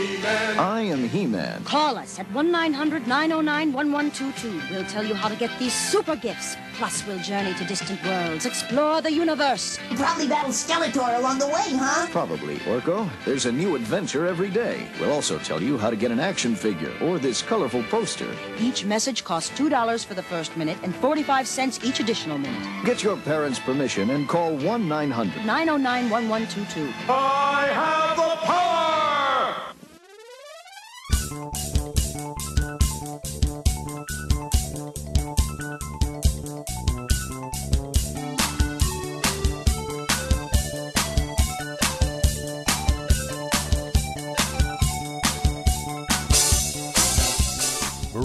I am He-Man. Call us at 1 900 909 1122. We'll tell you how to get these super gifts. Plus, we'll journey to distant worlds, explore the universe. Probably battle Skeletor along the way, huh? Probably, Orko. There's a new adventure every day. We'll also tell you how to get an action figure or this colorful poster. Each message costs $2 for the first minute and 45 cents each additional minute. Get your parents' permission and call 1 900. 909 1122. I have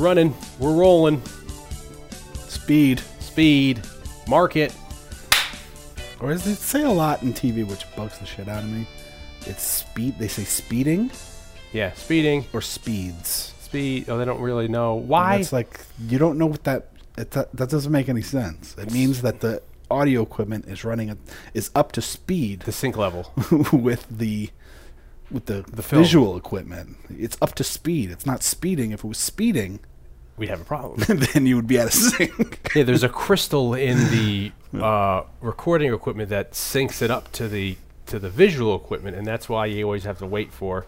running. We're rolling. Speed. Speed. Market. Or does it say a lot in TV, which bugs the shit out of me. It's speed. They say speeding Yeah, speeding. or speeds. Speed. Oh, they don't really know why. It's like you don't know what that. It, that that doesn't make any sense. It means that the audio equipment is running a, is up to speed the sync level. with the with the, The film. visual equipment. It's up to speed. It's not speeding. If it was speeding, We'd have a problem. then you would be out of sync. yeah, there's a crystal in the uh, recording equipment that syncs it up to the to the visual equipment, and that's why you always have to wait for.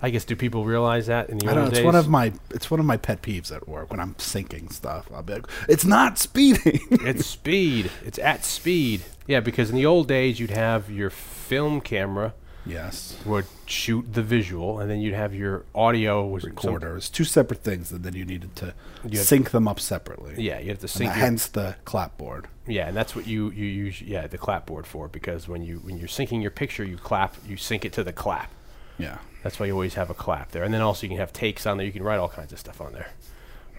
I guess do people realize that in the I old don't know, it's days? one of my it's one of my pet peeves at work when I'm syncing stuff. I'll be like, it's not speeding. it's speed. It's at speed. Yeah, because in the old days you'd have your film camera yes. would shoot the visual, and then you'd have your audio was some- Recorders, two separate things, and then you needed to You sync them up separately. yeah, you have to sync. that- your- hence the clapboard. Yeah, and that's what you you use. Yeah, the clapboard for because when you when you're syncing your picture, you clap, you sync it to the clap. Yeah. That's why you always have a clap there, and then also you can have takes on there. You can write all kinds of stuff on there.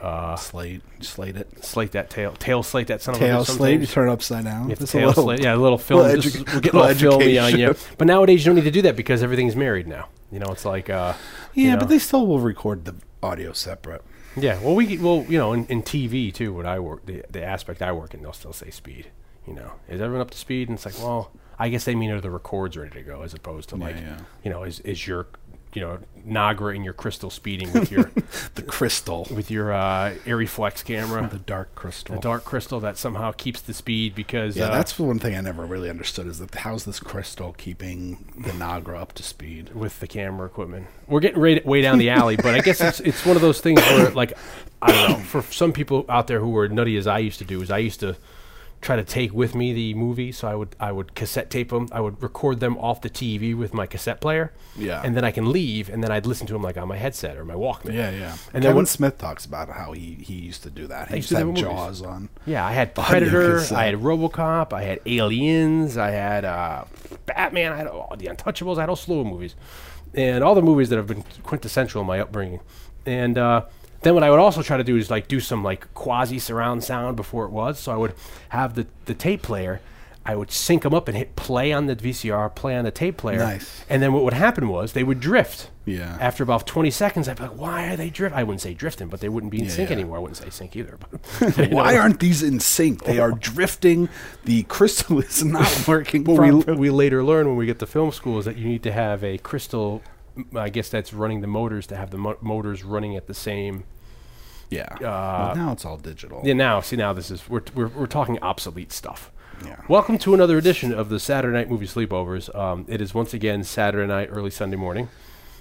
Uh, slate, slate it. Slate that tail, tail slate that son Tail of a bitch slate, you turn it upside down. You have to Just a tail little- slate, yeah, a little film. little just, edu- we're getting all little filmy on you. But nowadays you don't need to do that because everything's married now. You know, it's like uh, Yeah, you know. but they still will record the audio separate. Yeah, well, we well, you know, in, in TV too. What I work, the the aspect I work in, they'll still say speed. You know, is everyone up to speed? And it's like, well, I guess they mean are the records ready to go, as opposed to like, yeah. you know, is is your, you know, Nagra and your crystal speeding with your The crystal, with your uh, Arriflex camera, the dark crystal. the dark crystal that somehow keeps the speed because yeah, uh, that's the one thing I never really understood is that how's this crystal keeping the Nagra up to speed? with the camera equipment. We're getting right, way down the alley, but I guess it's it's one of those things where like I don't know. For some people out there who were nutty as I used to do, is I used to try to take with me the movie, so I would I would cassette tape them. I would record them off the TV with my cassette player. Yeah. and then I can leave, and then I'd listen to them like on my headset or my Walkman. Yeah, yeah. And And then when- Smith talks about how he, he used to do that. He I used used to have do that with Jaws on. Yeah, I had Predator, cassette. I had RoboCop, I had Aliens, I had uh, Batman, I had all the Untouchables, I had all slow movies, and all the movies that have been quintessential in my upbringing. And uh, then what I would also try to do is like do some like quasi surround sound before it was. So I would have the the tape player. I would sync them up and hit play on the VCR, play on the tape player. Nice. And then what would happen was they would drift. Yeah. After about 20 seconds, I'd be like, why are they drift? I wouldn't say drifting, but they wouldn't be in Yeah, sync yeah. anymore. I wouldn't say sync either. But Why know. aren't these in sync? They are drifting. The crystal is not working What we, we later learn when we get to film school is that you need to have a crystal. M- I guess that's running the motors to have the mo- motors running at the same. yeah. Uh, well, now it's all digital. Yeah, now see now this is we're we're, we're talking obsolete stuff. Yeah. Welcome to another edition of the Saturday Night Movie Sleepovers. Um, it is once again Saturday night, early Sunday morning.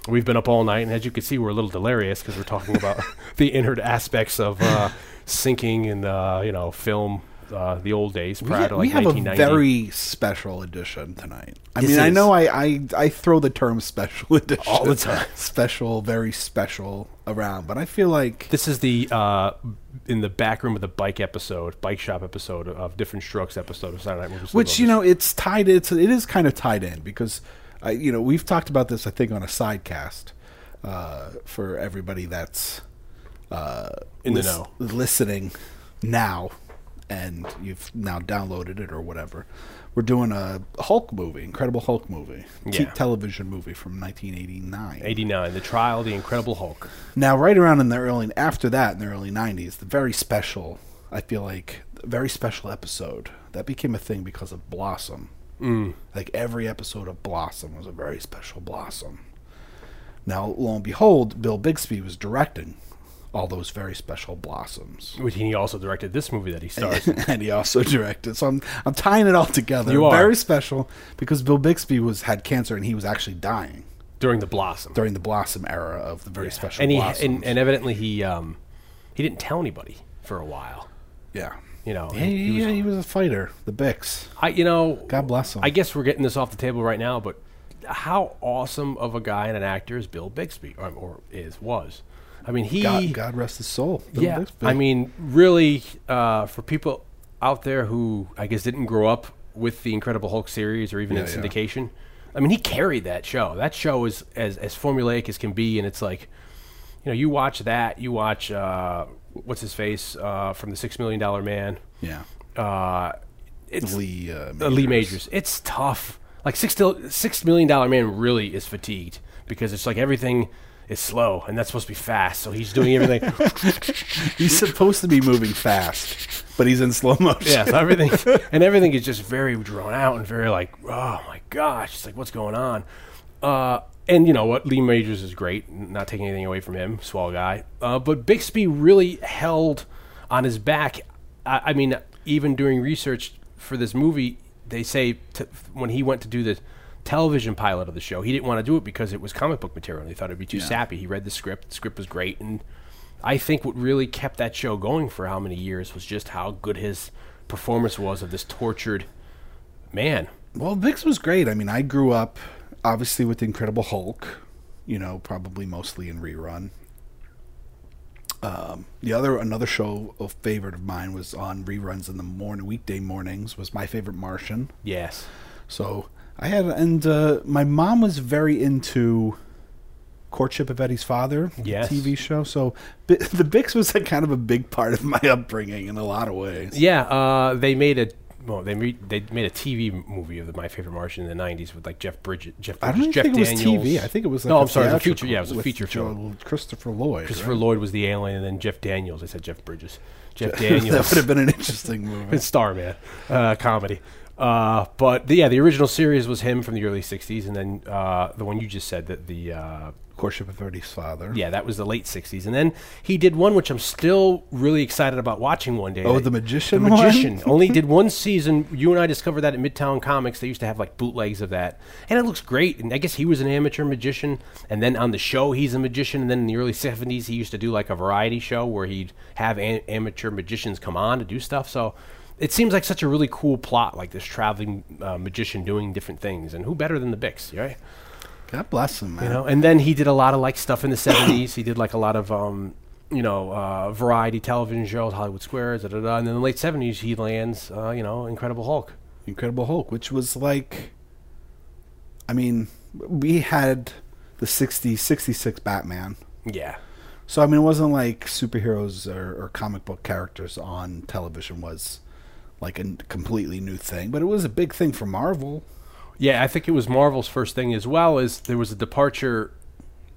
We've been up all night, and as you can see, we're a little delirious because we're talking about the inner aspects of uh, syncing and uh, you know film, uh, the old days We, prior ha- to we like have a very special edition tonight. I This mean, I know I, I I throw the term special edition All the time. special, very special around, but I feel like This is the uh, in the back room of the bike episode, bike shop episode of Diff'rent Strokes episode of Saturday Night Movie which you know it's tied it's it is kind of tied in because I you know we've talked about this I think on a sidecast uh, for everybody that's uh, In the know. listening now and you've now downloaded it or whatever. We're doing a Hulk movie, Incredible Hulk movie, Yeah. television movie from 1989. 89, The Trial, of The Incredible Hulk. Now, right around in the early, after that, in the early '90s, the very special, I feel like, very special episode that became a thing because of Blossom. Mm. Like every episode of Blossom was a very special Blossom. Now, lo and behold, Bill Bixby was directing all those very special blossoms. Which he also directed this movie that he stars. in. and he also directed. So I'm I'm tying it all together. You are. very special because Bill Bixby was had cancer and he was actually dying during the Blossom. during the Blossom era of the very special and he Blossoms. and, and evidently he um he didn't tell anybody for a while. yeah, You know, yeah, he, was, yeah, he was a fighter. The Bix. I you know God bless him. I guess we're getting this off the table right now, but how awesome of a guy and an actor is Bill Bixby or, or is was. I mean, he God, God rest his soul. Bill yeah. Bixby. I mean, really, uh, for people out there who I guess didn't grow up with the Incredible Hulk series or even in Yeah, yeah. syndication, I mean, he carried that show. That show is as as formulaic as can be, and it's like, you know, you watch that, you watch uh, what's his face uh, from the Six Million Dollar Man. yeah, Uh, it's Lee uh, uh, Lee Majors. It's tough. Like six six million dollar man really is fatigued because it's like everything is slow and that's supposed to be fast. So he's doing everything. He's supposed to be moving fast, but he's in slow motion. yeah, so everything and everything is just very drawn out and very like, oh my gosh, it's like what's going on. Uh, and you know what, Lee Majors is great. Not taking anything away from him, swell guy. Uh, but Bixby really held on his back. I, I mean, even doing research for this movie, they say when he went to do the television pilot of the show, he didn't want to do it because it was comic book material. He thought it'd be too sappy. He read the script. The script was great, and I think what really kept that show going for how many years was just how good his performance was of this tortured man. Well, Bix was great. I mean, I grew up obviously with the Incredible Hulk. You know, probably mostly in rerun. Um, the other another show of favorite of mine was on reruns in the morning weekday mornings was my favorite Martian. Yes. So I had and uh, my mom was very into courtship of Eddie's father Yes. TV show. So Bi- the Bix was like kind of a big part of my upbringing in a lot of ways. Yeah, uh, they made a well, they made they made a TV movie of the My Favorite Martian in the '90s with like Jeff Bridges, Jeff I don't Jeff think it was TV. I think it was like no. I'm sorry, a feature. Yeah, it was a feature film. Christopher Lloyd. Christopher right? Lloyd was the alien, and then Jeff Daniels. I said Jeff Bridges. Jeff Daniels. that would have been an interesting movie. It's Starman uh, comedy. Uh, but the, yeah, the original series was him from the early '60s, and then uh, the one you just said that the uh, Courtship of Eddie's father. yeah that was the late '60s, and then he did one which I'm still really excited about watching one day. Oh, That- the magician The magician only did one season. You and I discovered that at Midtown Comics. They used to have like bootlegs of that, and it looks great. And I guess he was an amateur magician, and then on the show he's a magician. And then in the early '70s he used to do like a variety show where he'd have a- amateur magicians come on to do stuff. So. It seems like such a really cool plot, like this traveling uh, magician doing different things, and who better than the Bix, right? God bless him, man. You know, and then he did a lot of like stuff in the seventies. he did like a lot of um, you know, uh, variety television shows, Hollywood Squares, da da da. And then in the late seventies, he lands, uh, you know, Incredible Hulk. Incredible Hulk, which was like, I mean, we had the 60, 66 Batman. Yeah, So, I mean, it wasn't like superheroes or, or comic book characters on television was like a completely new thing, but it was a big thing for Marvel. yeah. I think it was Marvel's first thing as well Is there was a departure,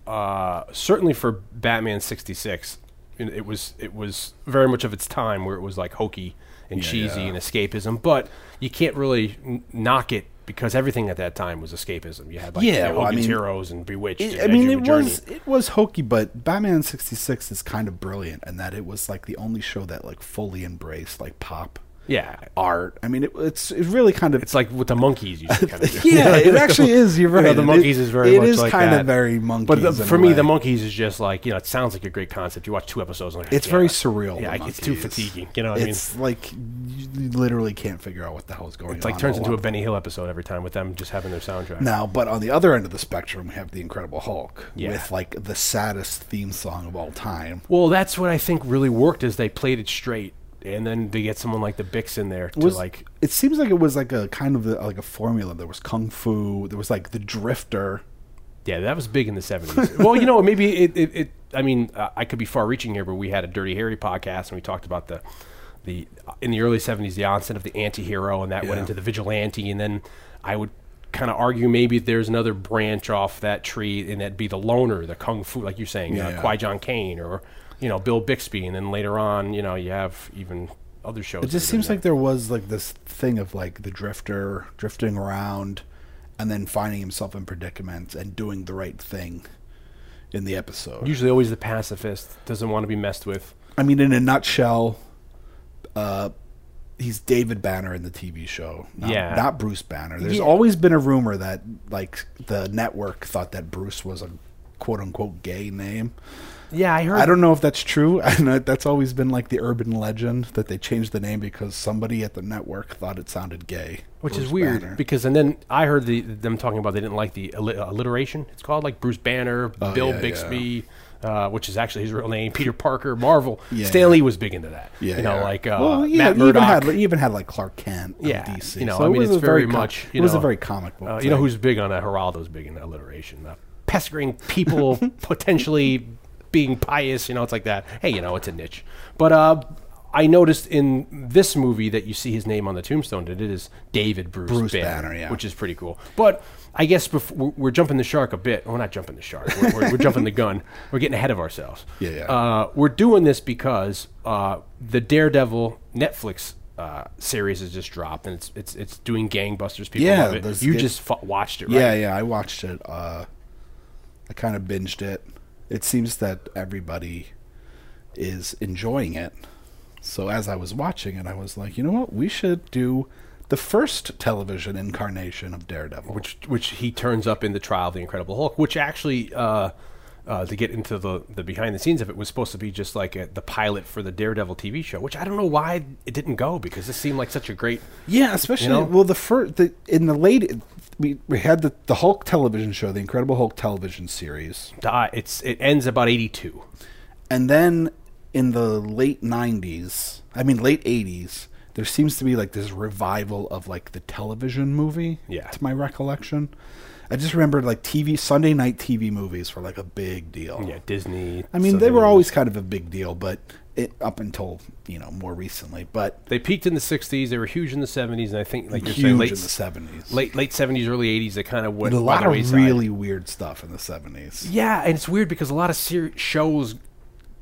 uh, certainly for Batman sixty six. It was it was very much of its time where it was like hokey and Yeah, cheesy yeah. and escapism, but you can't really n- knock it because everything at that time was escapism. You had like Yeah, you know, well, I mean, Heroes and Bewitched. It, and I mean, it Journey. was it was hokey, but Batman sixty six is kind of brilliant in that it was like the only show that like fully embraced like pop yeah. art. I mean, it, it's it really kind of It's like with the Monkees to kind of yeah, it actually is. You're You know, the Monkees is very it much is like kind that. of very Monkees. But the, for me, the Monkees is just like you know, it sounds like a great concept. You watch two episodes, and like, It's yeah, very surreal. Yeah, the it's too fatiguing. You know what I mean? it's like you literally can't figure out what the hell is going It's on. like turns into a. Benny Hill episode every time with them just having their soundtrack. Now, but on the other end of the spectrum, we have the Incredible Hulk Yeah. with like the saddest theme song of all time. Well, that's what I think really worked is they played it straight, and then they get someone like the Bix in there to was like it seems like it was like a kind of a, like a formula. There was kung fu. There was like the Drifter. Yeah, that was big in the seventies. well, you know, maybe it. it, it I mean, uh, I could be far-reaching here, but we had a Dirty Harry podcast, and we talked about the, the in the early seventies, the onset of the anti-hero, and that went into the vigilante, and then I would kind of argue maybe there's another branch off that tree, and that'd be the loner, the kung fu, like you're saying, Yeah, uh, yeah. Kwai Chang Caine, or you know, Bill Bixby, and then later on, you know, you have even other shows. It just seems like there was like this thing of like the Drifter drifting around, and then finding himself in predicaments and doing the right thing. in the episode. Usually, always the pacifist doesn't want to be messed with. I mean, in a nutshell, uh, he's David Banner in the TV show. Not, Yeah. not Bruce Banner. There's Yeah. always been a rumor that like the network thought that Bruce was a quote unquote gay name. Yeah, I heard. I don't know if that's true. I know that's always been like the urban legend that they changed the name because somebody at the network thought it sounded gay, which is weird Banner. because and then I heard the them talking about they didn't like the alli- alliteration. It's called like Bruce Banner, Oh, Bill yeah, Bixby, Uh, which is actually his real name, Peter Parker, Marvel. Yeah. Stan Lee was big into that. yeah, you know, yeah. like uh, well, yeah, Matt you even Murdock. had you even had like Clark Kent, Yeah, DC. you know, So I it mean, was it's a very com- much. You it was a very comic book. Uh, you know who's big on that? Geraldo's big in alliteration. Uh, pestering people, potentially being pious. You know, it's like that. Hey, you know, it's a niche. But uh, I noticed in this movie that you see his name on the tombstone. That it is David Bruce, Bruce Banner, Banner, yeah. which is pretty cool. But I guess bef- we're, we're jumping the shark a bit. We're not jumping the shark. We're, we're, we're jumping the gun. We're getting ahead of ourselves. Yeah, yeah. Uh, we're doing this because uh, the Daredevil Netflix. Uh, series has just dropped and it's it's it's doing gangbusters. People Yeah, love it. You get- just fu- watched it, right? Yeah, yeah, I watched it. Uh, I kind of binged it. It seems that everybody is enjoying it. So as I was watching it, I was like, you know what? We should do the first television incarnation of Daredevil. which which he turns up in the trial of the Incredible Hulk, which actually. Uh, uh, to get into the, the behind the scenes of it was supposed to be just like a, the pilot for the Daredevil TV show, which I don't know why it didn't go because this seemed like such a great. yeah, especially know? well, the first the in the late we we had the the Hulk television show, the Incredible Hulk television series, it's it ends about eighty two. and then in the late 90s i mean late 80s there seems to be like this revival of like the television movie Yeah. to my recollection i just remember like tv sunday night tv movies were like a big deal Yeah, Disney. i mean they were always kind of a big deal but it up until you know more recently but They peaked in the '60s. They were huge in the '70s, and I think like you're huge saying, late in the 70s late late '70s, early '80s. They kind of went a lot of wayside. really weird stuff in the 70s Yeah, and it's weird because a lot of ser- shows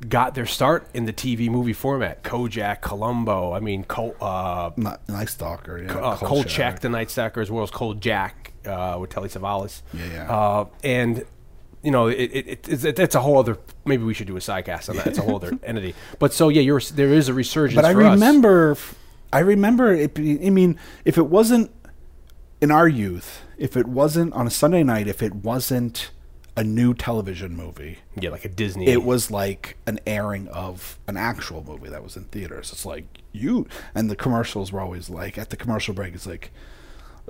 got their start in the TV movie format. Kojak, Columbo. I mean, Col- uh, Not Night Stalker, yeah. uh, Kolchak. The Night Stalker, as well as Kojak uh, with Telly Savalas. Yeah, yeah. Uh, and you know, it, it, it, it's, it's a whole other. Maybe we should do a sidecast on that. It's a whole other entity. But so yeah, you're, there is a resurgence. But I for us. remember, I remember it. Be, I mean, if it wasn't in our youth, if it wasn't on a Sunday night, if it wasn't a new television movie, yeah, like a Disney. it was like an airing of an actual movie that was in theaters. It's like you and the commercials were always like at the commercial break. It's like,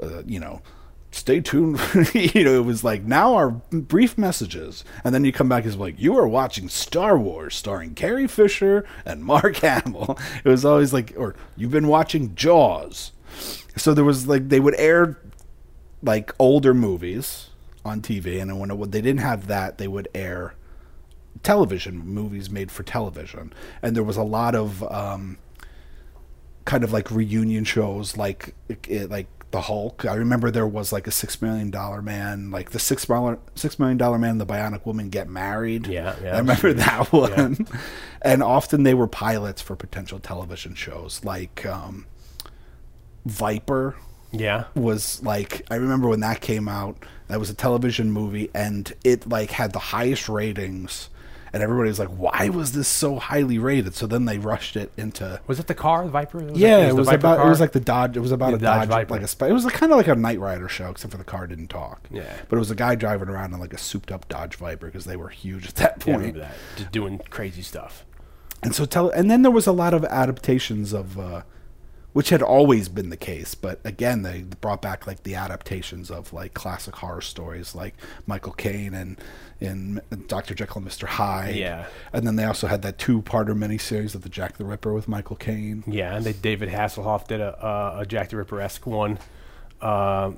uh, you know. Stay tuned. you know, it was like now our brief messages, and then you come back. It's like you are watching Star Wars, starring Carrie Fisher and Mark Hamill. It was always like, or you've been watching Jaws. So there was like they would air like older movies on TV, and when, it, they didn't have that, they would air television movies made for television, and there was a lot of um, kind of like reunion shows, like like the Hulk. I remember there was like a Six Million Dollar Man, like the Six Million Six Million Dollar Man, and the Bionic Woman get married. Yeah, yeah, I remember that one. And often they were pilots for potential television shows, like um, Viper yeah. was like I remember when that came out. That was a television movie, and it like had the highest ratings. And everybody was like, "Why was this so highly rated?" So then they rushed it into. Was it the car, the Viper? It Yeah, like- it was the Viper about. It was like the Dodge. It was about Yeah, a Dodge Dodge, Viper. like a. Sp- it was kind of like a Knight Rider show, except for the car didn't talk. Yeah. but it was a guy driving around in like a souped-up Dodge Viper because they were huge at that Yeah, I point. remember that. Just doing crazy stuff. And so tell and then there was a lot of adaptations of uh which had always been the case, but again they brought back like the adaptations of like classic horror stories like Michael Caine and in Dr. Jekyll and Mr. Hyde. Yeah. And then they also had that two-parter miniseries of the Jack the Ripper with Michael Caine. Yeah, and they, David Hasselhoff did a, uh, a Jack the Ripper esque one uh,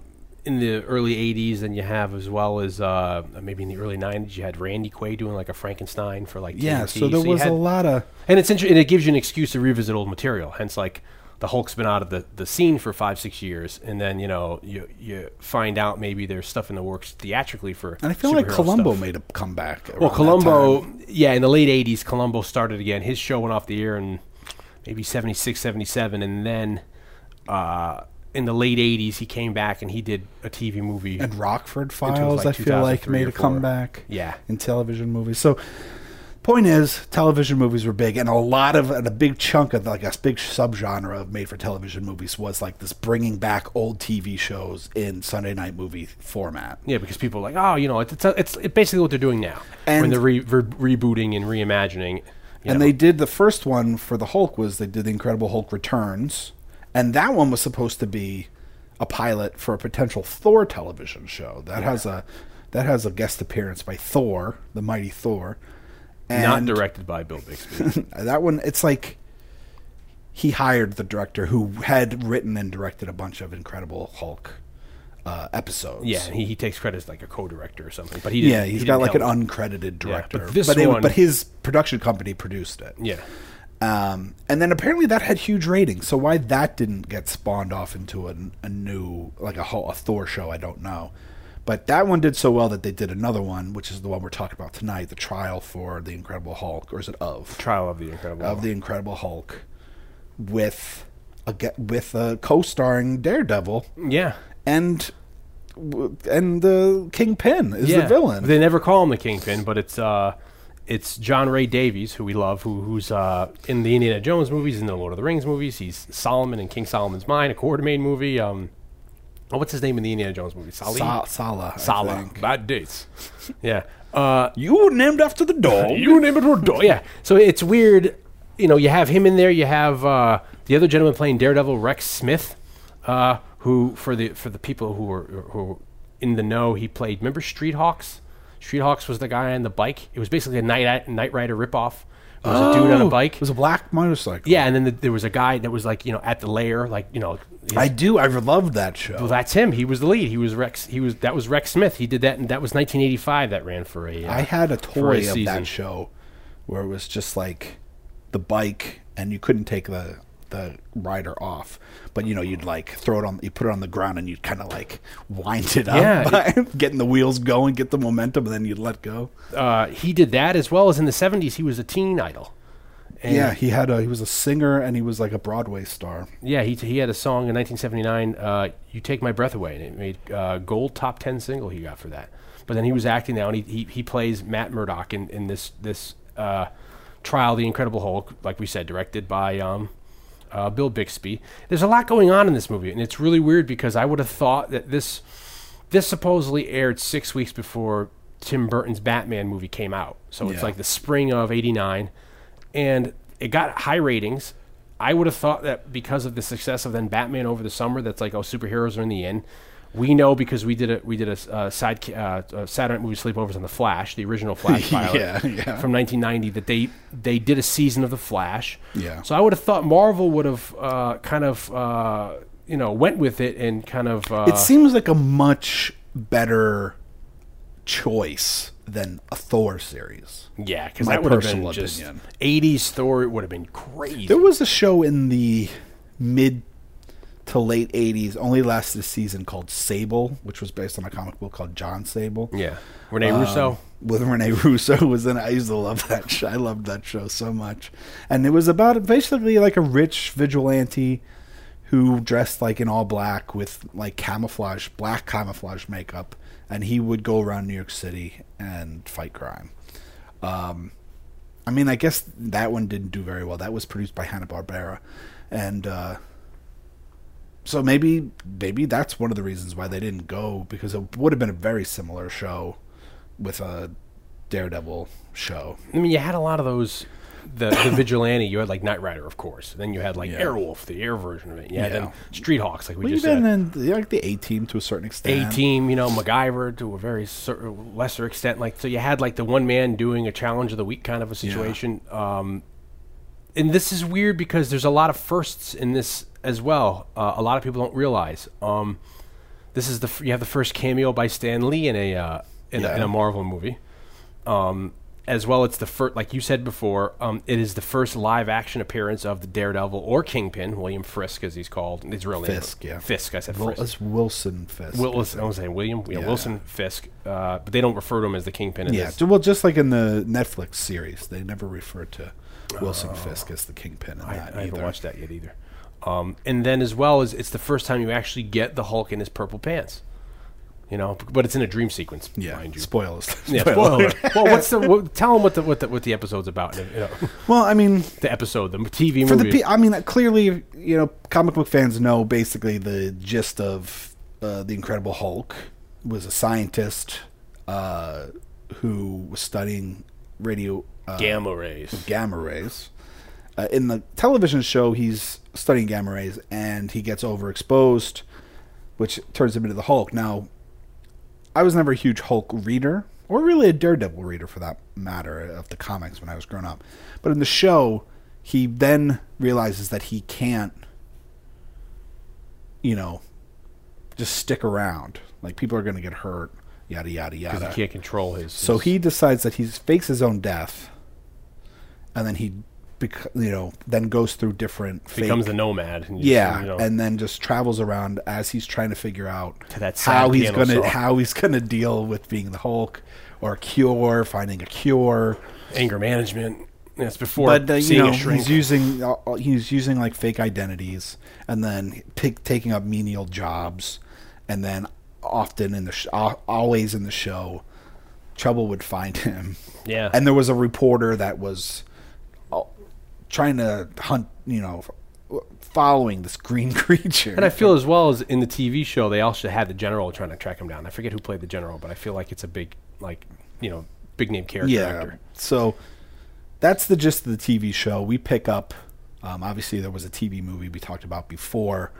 in the early '80s, and you have as well as uh, maybe in the early '90s, you had Randy Quaid doing like a Frankenstein for like Yeah, so there you was had- a lot of and it's interesting, and it gives you an excuse to revisit old material. Hence, like the Hulk's been out of the, the scene for five six years, and then you know you you find out maybe there's stuff in the works theatrically for. and I feel like Columbo stuff. made a comeback. Well, Columbo, yeah, in the late 80s, Columbo started again. His show went off the air in maybe 76, 77, and then uh, in the late '80s he came back and he did a TV movie. And Rockford Files, like I feel like made a comeback. Yeah. in television movies. So, point is, television movies were big, and a lot of and a big chunk of like a big subgenre of made-for-television movies was like this bringing back old TV shows in Sunday night movie format. yeah, because people are like, oh, you know, it's it's, it's, basically what they're doing now when they're re- re- rebooting and reimagining. and know. they did the first one for the Hulk was they did the Incredible Hulk Returns, and that one was supposed to be a pilot for a potential Thor television show. That has a that has a guest appearance by Thor, the mighty Thor. Not directed by Bill Bixby. that one, it's like he hired the director who had written and directed a bunch of Incredible Hulk uh, episodes. yeah, he, he takes credit as like a co-director or something. But he didn't, yeah, he he's didn't got like an uncredited director. but this it- one- but his production company produced it. yeah. Um, and then apparently that had huge ratings. So why that didn't get spawned off into a, a new like a, a Thor show, I don't know. But that one did so well that they did another one, which is the one we're talking about tonight, the trial for the Incredible Hulk, or is it of Trial of the Incredible. of the Incredible Hulk, with a ge- with a co-starring Daredevil yeah. and and the Kingpin is the villain. They never call him the Kingpin, but it's uh, it's John Rhys-Davies, who we love, who who's uh, in the Indiana Jones movies, in the Lord of the Rings movies. He's Solomon in King Solomon's Mine, a Quatermain movie. Um, oh, what's his name in the Indiana Jones movie? Sali. Sa- Sallah. I Sallah. think. Bad dates. yeah. Uh, You were named after the dog. you named it or do- Yeah. So it's weird. You know, you have him in there. You have uh, the other gentleman playing Daredevil, Rex Smith, uh, who for the for the people who were who were in the know, he played. Remember Street Hawks? Street Hawks was the guy on the bike. It was basically a Night Knight Rider ripoff. It was a dude on a bike. Oh, It was a black motorcycle. yeah, and then the, there was a guy that was like you know at the lair, like you know. his- I do. I loved that show. well, that's him. He was the lead. He was Rex. He was that was Rex Smith. He did that, and that was 1985. That ran for a. Uh, I had a for toy of season. that show where it was just like the bike, and you couldn't take the the rider off, but you know you'd like throw it on, you put it on the ground, and you'd kind of like wind it up, Yeah, by getting the wheels going, get the momentum, and then you'd let go. uh, he did that as well as in the 70s he was a teen idol And- yeah, he had a he was a singer, and he was like a Broadway star. yeah he, he had a song in 1979 uh, you take my breath away and it made uh, gold top 10 single he got for that but then he was acting now and he, he, he plays matt murdock in, in this this uh, trial the incredible hulk like we said directed by um, uh, bill bixby there's a lot going on in this movie and it's really weird because i would have thought that this this supposedly aired six weeks before Tim Burton's Batman movie came out. So it's Yeah. like the spring of '89, and it got high ratings. I would have thought that because of the success of then Batman over the summer, that's like oh superheroes are in the in. We know because we did a we did a uh, side uh, uh, Saturday Night movie sleepovers on the Flash, the original Flash pilot Yeah, yeah. from 1990. That they they did a season of the Flash. Yeah. So I would have thought Marvel would have uh, kind of uh, you know went with it and kind of uh, it seems like a much better choice than a Thor series. Yeah, because My that would have been just opinion. '80s Thor. It would have been crazy. There was a show in the mid to late 80s, only lasted a season called Sable, which was based on a comic book called Jon Sable. yeah, Rene Um, Russo. With Rene Russo was in. I used to love that show. I loved that show so much. And it was about basically like a rich vigilante who dressed like in all black with like camouflage, black camouflage makeup. And he would go around New York City and fight crime. Um, I mean, I guess that one didn't do very well. That was produced by Hanna Barbera, and uh, so maybe maybe that's one of the reasons why they didn't go because it would have been a very similar show with a Daredevil show. I mean, you had a lot of those. The, the vigilante, you had like Knight Rider, of course. Then you had like Yeah. Airwolf, the air version of it. You had Yeah. then Street Hawks, like we Well, just even said. in like the A Team to a certain extent. A. Team, you know, MacGyver to a very cer- lesser extent. Like so, you had like the one man doing a challenge of the week kind of a situation. Um, and this is weird because there's a lot of firsts in this as well. Uh, a lot of people don't realize. Um, this is the f- you have the first cameo by Stan Lee in a uh, in, a, in a Marvel movie. Um, as well, it's the first, like you said before, um, it is the first live action appearance of the Daredevil or Kingpin, William Frisk, as he's called. His real name, Fisk, yeah. Fisk. I said Wil- Frisk. it's Wilson Fisk. Will, Wilson, I was saying William, yeah, Yeah. Wilson Fisk, uh, but they don't refer to him as the Kingpin. In yeah, this. well, just like in the Netflix series, they never refer to Wilson Oh. Fisk as the Kingpin in I, that I haven't watched that yet either. Um, and then as well as it's the first time you actually get the Hulk in his purple pants. You know, but it's in a dream sequence, Yeah, mind you. spoilers. Yeah, Spoiler. well, what's the? What, tell them what the what the what the episode's about. You know, Well, I mean, the episode, the TV for the movie. pe- I mean, clearly, you know, comic book fans know basically the gist of uh, the Incredible Hulk was a scientist uh, who was studying radio uh, Gamma rays. gamma rays. Uh, in the television show, he's studying gamma rays, and he gets overexposed, which turns him into the Hulk. Now, I was never a huge Hulk reader, or really a Daredevil reader for that matter, of the comics when I was growing up. But in the show, he then realizes that he can't, you know, just stick around. Like people are going to get hurt, yada yada Because yada. he can't control his. So he decides that he fakes his own death, and then he, bec- you know, then goes through different fake- becomes a nomad. And yeah, you know, and then just travels around as he's trying to figure out To how he's gonna song. how he's gonna deal with being the Hulk or a cure, finding a cure. anger management. That's before But uh, you know, he's using uh, he's using like fake identities, and then pick, taking up menial jobs, and then often in the sh- always in the show, trouble would find him. Yeah. and there was a reporter that was uh, trying to hunt, you know, following this green creature. And I feel as well as in the TV show, they also had the general trying to track him down. I forget who played the general, but I feel like it's a big, like, you know, big name character yeah. actor. So that's the gist of the TV show. We pick up. Um, obviously, there was a TV movie we talked about before.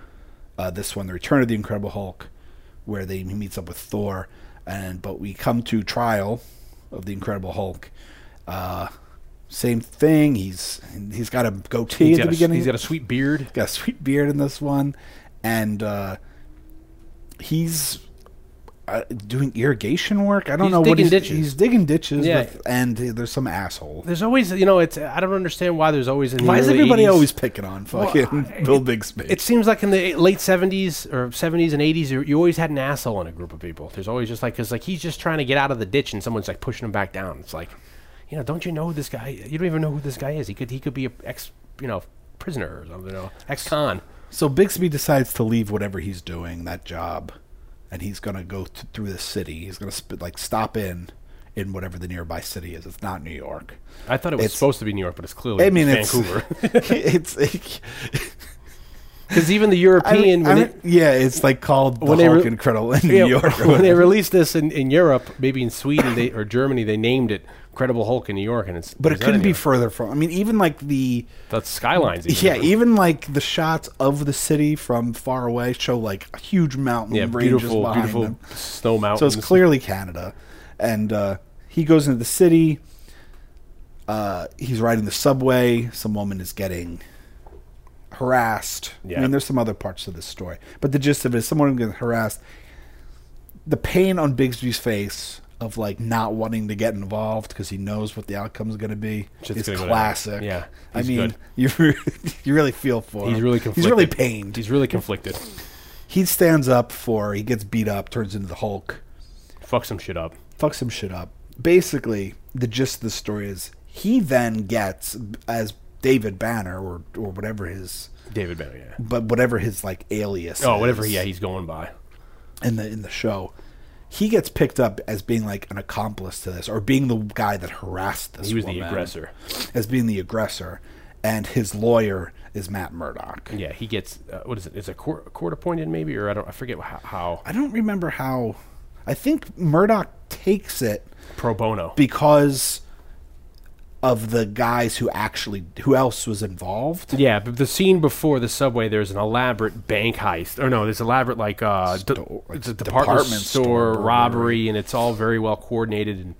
Uh, this one, The Return of the Incredible Hulk, where they he meets up with Thor, and but we come to trial of the Incredible Hulk. Uh, same thing. He's he's got a goatee He's at the a, beginning. he's got a sweet beard. got a sweet beard in this one, and uh, he's uh, doing irrigation work. I don't He's know what he's ditches. He's digging ditches, Yeah. with, and there's some asshole. There's always, you know, it's I don't understand why there's always Why is everybody 80s always picking on fucking I- Bill Bixby? It seems like in the late '70s or '70s and '80s, you, you always had an asshole in a group of people. There's always just like, cause like he's just trying to get out of the ditch, and someone's like pushing him back down. It's like, you know, don't you know who this guy? You don't even know who this guy is. He could he could be a ex, you know, prisoner or something, you know, ex-con. so Bixby decides to leave whatever he's doing, that job, and he's gonna go th- through the city. He's gonna sp- like stop in in whatever the nearby city is. It's not New York. I thought it was It's- supposed to be New York, but it's clearly I mean, it's Vancouver. it's. Because even the I European, mean, when I mean, yeah, it's like called the when they Hulk re- Incredible in New Yeah, York. or when they released this in, in Europe, maybe in Sweden they, or Germany, they named it Credible Hulk in New York, and it's But it couldn't be further from. I mean, even like the the skylines. even. yeah, even like the shots of the city from far away show like a huge mountain yeah, beautiful, behind beautiful them. snow So it's clearly Canada, and uh, he goes into the city. Uh, he's riding the subway. Some woman is getting harassed. I Yeah. mean, there's some other parts of this story, but the gist of it is someone getting harassed. The pain on Bixby's face of like not wanting to get involved because he knows what the outcome is going to be Shit's is gonna go classic. Yeah, I mean, you you really feel for He's him. really conflicted. He's really pained. He's really conflicted. he stands up for. He gets beat up, turns into the Hulk Fuck some shit up. fuck some shit up. Basically, the gist of the story is he then gets as David Banner or or whatever his David Banner, yeah. but whatever his like alias. Oh, whatever. is Yeah, he's going by. in the in the show. He gets picked up as being like an accomplice to this, or being the guy that harassed this. He was the aggressor. as being the aggressor, and his lawyer is Matt Murdock. Yeah, he gets uh, what is it? Is a court, court appointed maybe, or I don't. I forget how, how I don't remember how. I think Murdock takes it pro bono. because of the guys who actually who else was involved. Yeah, but the scene before the subway, there's an elaborate bank heist. Or no, there's elaborate like uh, Sto- it's a department department, store store, burglary. robbery, and it's all very well coordinated. And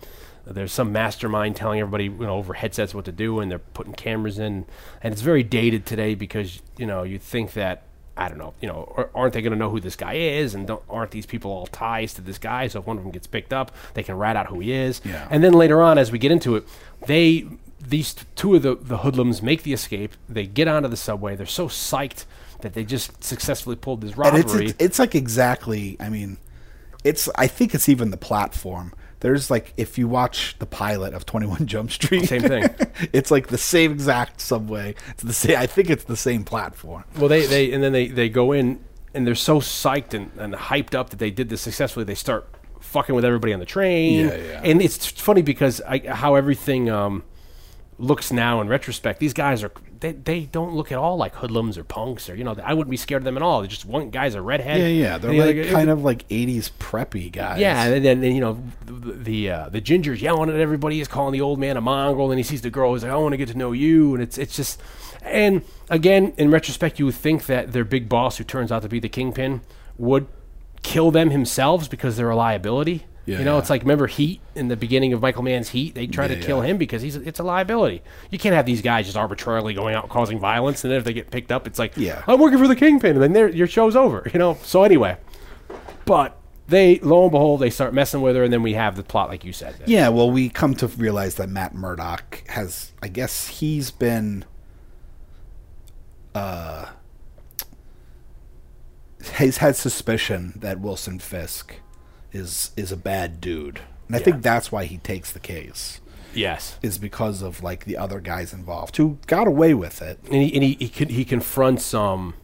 there's some mastermind telling everybody, you know, over headsets what to do, and they're putting cameras in, and it's very dated today because you know you think that. I don't know, you know, aren't they going to know who this guy is? And don't, aren't these people all ties to this guy? So if one of them gets picked up, they can rat out who he is. Yeah. And then later on, as we get into it, they these two of the, the hoodlums make the escape. They get onto the subway. They're so psyched that they just successfully pulled this robbery. it's, it's it's like exactly. I mean, it's. I think it's even the platform there's like if you watch the pilot of 21 Jump Street, Same thing. it's like the same exact subway. It's the same. I think it's the same platform. Well, they, they and then they, they go in and they're so psyched and, and hyped up that they did this successfully. They start fucking with everybody on the train. Yeah, yeah. And it's funny because I, how everything um, looks now in retrospect. These guys are they, they don't look at all like hoodlums or punks or you know I wouldn't be scared of them at all. They're just one guy's a redhead. Yeah, yeah. They're the like kind of like 80s preppy guys. yeah, and then and, you know the the, uh, the ginger's yelling at everybody. He's calling the old man a mongrel, and he sees the girl. He's like, "I want to get to know you," and it's it's just. And again, in retrospect, you would think that their big boss, who turns out to be the kingpin, would kill them himself because they're a liability. Yeah, you know, yeah. it's like remember Heat in the beginning of Michael Mann's Heat. They try Yeah, to kill him because he's it's a liability. You can't have these guys just arbitrarily going out causing violence, and then if they get picked up, it's like, Yeah. I'm working for the kingpin, and then your show's over. You know. So anyway, but they lo and behold they start messing with her, and then we have the plot like you said. Yeah, well, we come to realize that Matt Murdock has, I guess, he's been, uh, he's had suspicion that Wilson Fisk is is a bad dude, and I Yeah. think that's why he takes the case Yes. is because of like the other guys involved who got away with it. and he and he he, he confronts um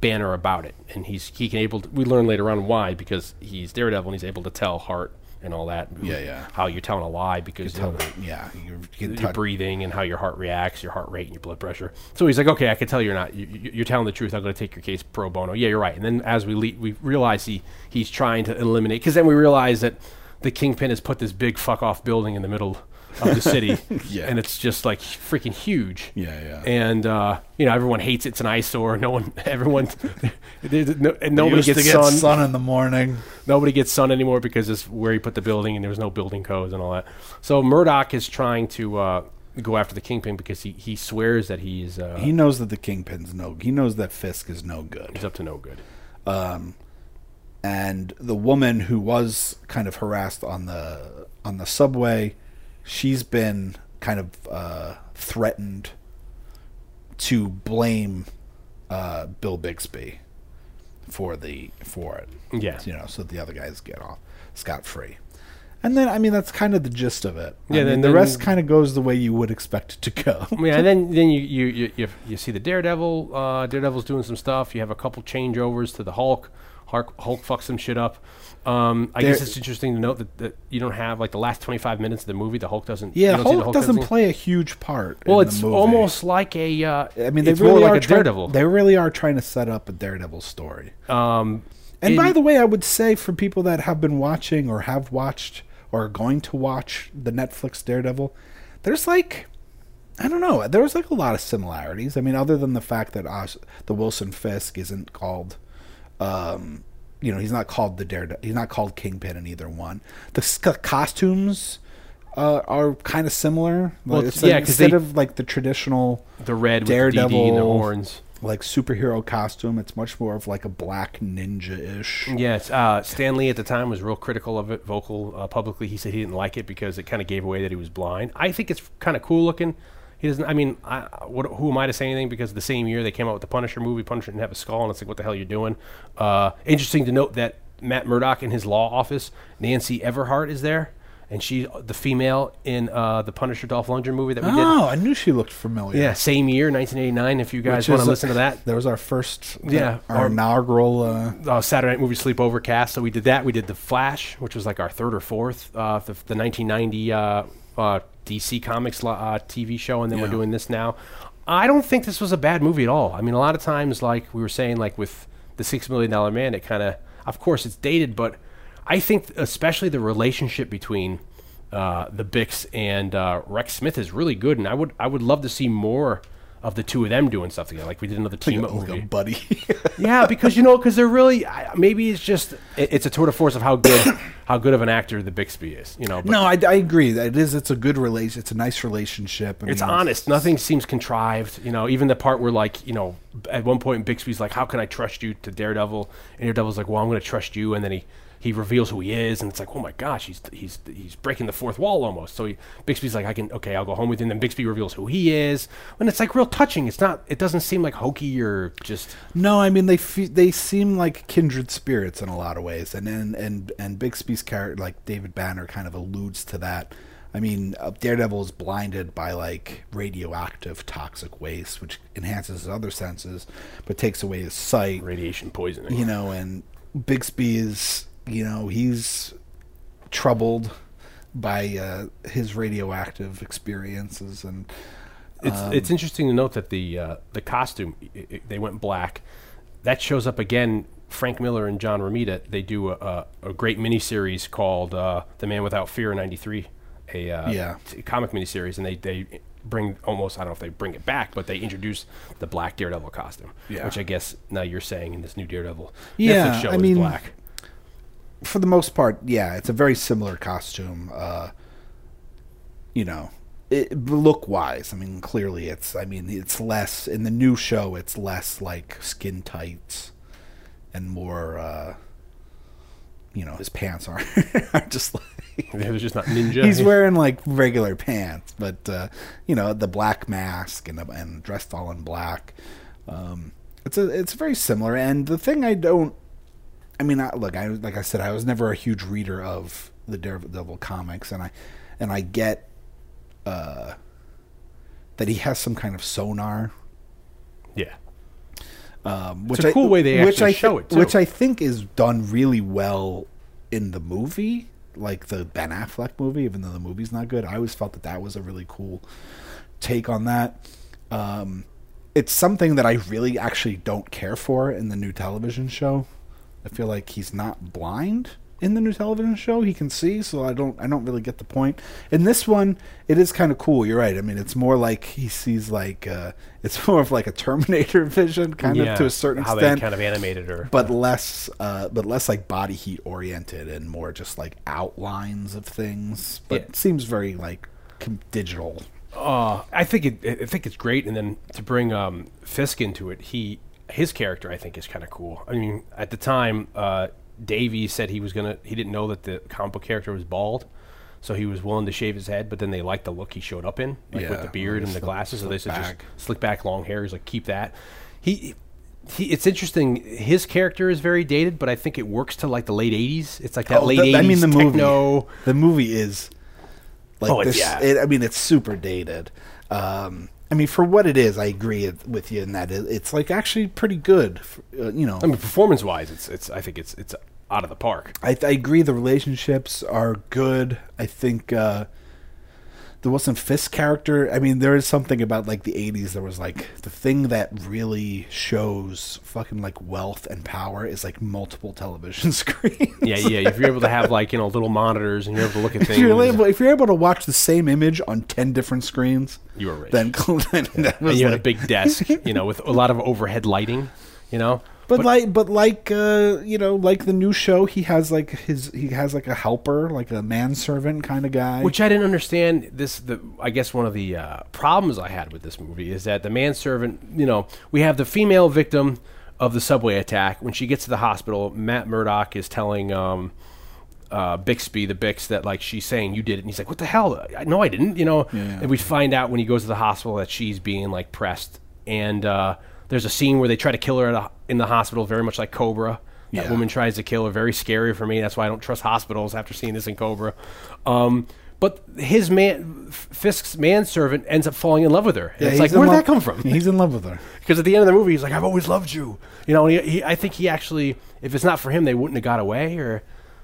Banner about it, and he's he can able. To, we learn later on why because he's Daredevil and he's able to tell Hart and all that. Yeah, yeah. How you're telling a lie because you know, Yeah, you can your touch- breathing and how your heart reacts, your heart rate and your blood pressure. So he's like, okay, I can tell you're not. You, you're telling the truth. I'm going to take your case pro bono. Yeah, you're right. And then as we le- we realize he he's trying to eliminate because then we realize that the kingpin has put this big fuck off building in the middle of the city, Yeah. and it's just like freaking huge. Yeah, yeah. And uh, you know, everyone hates it. it's an eyesore. No one, everyone, no, and nobody gets get sun. sun in the morning. Nobody gets sun anymore because it's where he put the building, and there was no building codes and all that. So Murdock is trying to uh, go after the kingpin because he, he swears that he's uh, He knows that the kingpin's no. He knows that Fisk is no good. he's up to no good. Um, and the woman who was kind of harassed on the on the subway, she's been kind of uh, threatened to blame uh, Bill Bixby for the for it. Yeah. you know, so the other guys get off scot free. And then, I mean, that's kind of the gist of it. I Yeah, mean, then- the rest kind of goes the way you would expect it to go. Yeah, and then then you you, you, you you see the Daredevil. Uh, Daredevil's doing some stuff. You have a couple changeovers to the Hulk. Hulk, Hulk fucks some shit up. Um, I There- guess it's interesting to note that, that you don't have like the last twenty five minutes of the movie. The Hulk doesn't. yeah, the Hulk doesn't play a huge part. Well, in it's the movie. almost like a. Uh, I mean, they really are like Daredevil. They really are trying to set up a Daredevil story. um, And in- by the way, I would say for people that have been watching or have watched or are going to watch the Netflix Daredevil, there's like I don't know, there's like a lot of similarities. I mean, other than the fact that Os- the Wilson Fisk isn't called um you know, he's not called the Daredevil. He's not called Kingpin in either one. The sc- costumes uh, are kind of similar. Well, Like, it's like instead they- of like the traditional the red Daredevil with the DD and the horns. like superhero costume, it's much more of like a black ninja-ish. Yes, uh, Stan Lee at the time was real critical of it, vocal uh, publicly. He said he didn't like it because it kind of gave away that he was blind. I think it's kind of cool looking. He doesn't. I mean, I, what, who am I to say anything? Because the same year they came out with the Punisher movie, Punisher didn't have a skull, and it's like, what the hell are you doing? Uh, interesting to note that Matt Murdock in his law office, Nancy Everhard is there, and she's the female in uh, the Punisher Dolph Lundgren movie that we did. Oh, I knew she looked familiar. Yeah, same year, 1989. If you guys want to listen to that, That was our first, Yeah, our our- inaugural. Uh, uh, Saturday Night Movie Sleepover cast. So we did that. We did The Flash, which was like our third or fourth, uh, the, the 1990 uh, DC Comics uh, TV show, and then we're doing this now. I don't think this was a bad movie at all. I mean, a lot of times, like we were saying, like with the Six Million Dollar Man, it kind of, of course, it's dated, but I think especially the relationship between uh, the Bix and uh, Rex Smith is really good, and I would I would love to see more of the two of them doing stuff together. Like we did another team up like movie. a buddy. Yeah, because you know, because they're really maybe it's just it, it's a tour de force of how good how good of an actor the Bixby is. You know, but no, I, I agree. That it is. It's a good relation. It's a nice relationship. I it's mean, honest. Nothing seems contrived. You know, even the part where like you know at one point Bixby's like, "How can I trust you?" to Daredevil, and Daredevil's like, "Well, I'm going to trust you," and then he he reveals who he is, and it's like, oh my gosh, he's he's he's breaking the fourth wall almost. So he, Bixby's like, I can okay, I'll go home with you. And then Bixby reveals who he is, and it's like real touching. It's not. It doesn't seem like hokey or just. No, I mean they fe- they seem like kindred spirits in a lot of ways, and and and and Bixby's character, like David Banner, kind of alludes to that. I mean, uh, Daredevil is blinded by like radioactive toxic waste, which enhances his other senses, but takes away his sight. Radiation poisoning. You know, and Bixby is, you know, he's troubled by uh, his radioactive experiences, and It's Um, it's interesting to note that the uh, the costume i i they went black. That shows up again. Frank Miller and John Romita they do a, a, a great miniseries called uh, "The Man Without Fear" '93, a uh, Yeah. t- comic miniseries, and they they bring almost I don't know if they bring it back, but they introduce the black Daredevil costume, Yeah. which I guess now you're saying in this new Daredevil Yeah, Netflix show I is mean, black. For the most part, yeah, it's a very similar costume. Uh, you know, it, look wise, I mean, clearly it's. I mean, it's less in the new show. It's less like skin tights and more. Uh, you know, his pants are are just like They're just not ninja. he's wearing like regular pants, but uh, you know the black mask and and dressed all in black. Um, it's a it's very similar. And the thing I don't, I mean, I, look, I like I said, I was never a huge reader of the Daredevil comics, and I and I get uh, that he has some kind of sonar yeah. um, which It's a cool way they which actually I show it, too. Which I think is done really well in the movie, like the Ben Affleck movie. Even though the movie's not good, I always felt that that was a really cool take on that. Um, it's something that I really actually don't care for in the new television show. I feel like he's not blind in the new television show. He can see, so I don't I don't really get the point. In this one, it is kind of cool. You're right. I mean, it's more like he sees like uh, it's more of like a Terminator vision, kind yeah. of to a certain extent. how extent, they kind of animated her. but less uh, but less like body heat oriented and more just like outlines of things. But Yeah. it seems very like digital. Uh, I think it. I think it's great, and then to bring um, Fisk into it, he his character I think is kind of cool. I mean, at the time, uh, Davey said he was gonna. He didn't know that the comic book character was bald, so he was willing to shave his head. But then they liked the look he showed up in, like with the beard and the glasses. So they said slick just slick back, long hair. He's like, keep that. He. He, it's interesting. His character is very dated, but I think it works to like the late '80s. It's like that Oh, late the- '80s I mean, the movie. techno. The movie is like Oh, it's- this. yeah. It, I mean, it's super dated. Um, I mean, for what it is, I agree with you in that it's like actually pretty good. f- Uh, you know, I mean, performance-wise, it's it's. I think it's it's out of the park. I, I agree. The relationships are good. I think uh, there wasn't Fisk character. I mean, there is something about like the '80s. There was like the thing that really shows fucking like wealth and power is like multiple television screens. Yeah, yeah. If you're able to have like you know little monitors and you're able to look at if things, you're able, if you're able to watch the same image on ten different screens, You were rich. Then, then that and you had a big desk, you know, with a lot of overhead lighting, you know. But, like, but like, uh, you know, like the new show, he has like his, he has like a helper, like a manservant kind of guy. Which I didn't understand. This, the I guess one of the uh, problems I had with this movie is that the manservant, you know, we have the female victim of the subway attack. When she gets to the hospital, Matt Murdock is telling um, uh, Bixby, the Bix, that like she's saying you did it, and he's like, "What the hell? I, no, I didn't." You know. Yeah. And we find out when he goes to the hospital that she's being like pressed, and uh, there's a scene where they try to kill her at a, in the hospital, very much like Cobra. That Yeah. woman tries to kill her. Very scary for me. That's why I don't trust hospitals after seeing this in Cobra. Um, but his man, Fisk's manservant, ends up falling in love with her. Yeah, it's like, where'd love- that come from? He's in love with her. Because at the end of the movie, he's like, "I've always loved you." You know, and he, he, I think he actually, if it's not for him, they wouldn't have got away. Or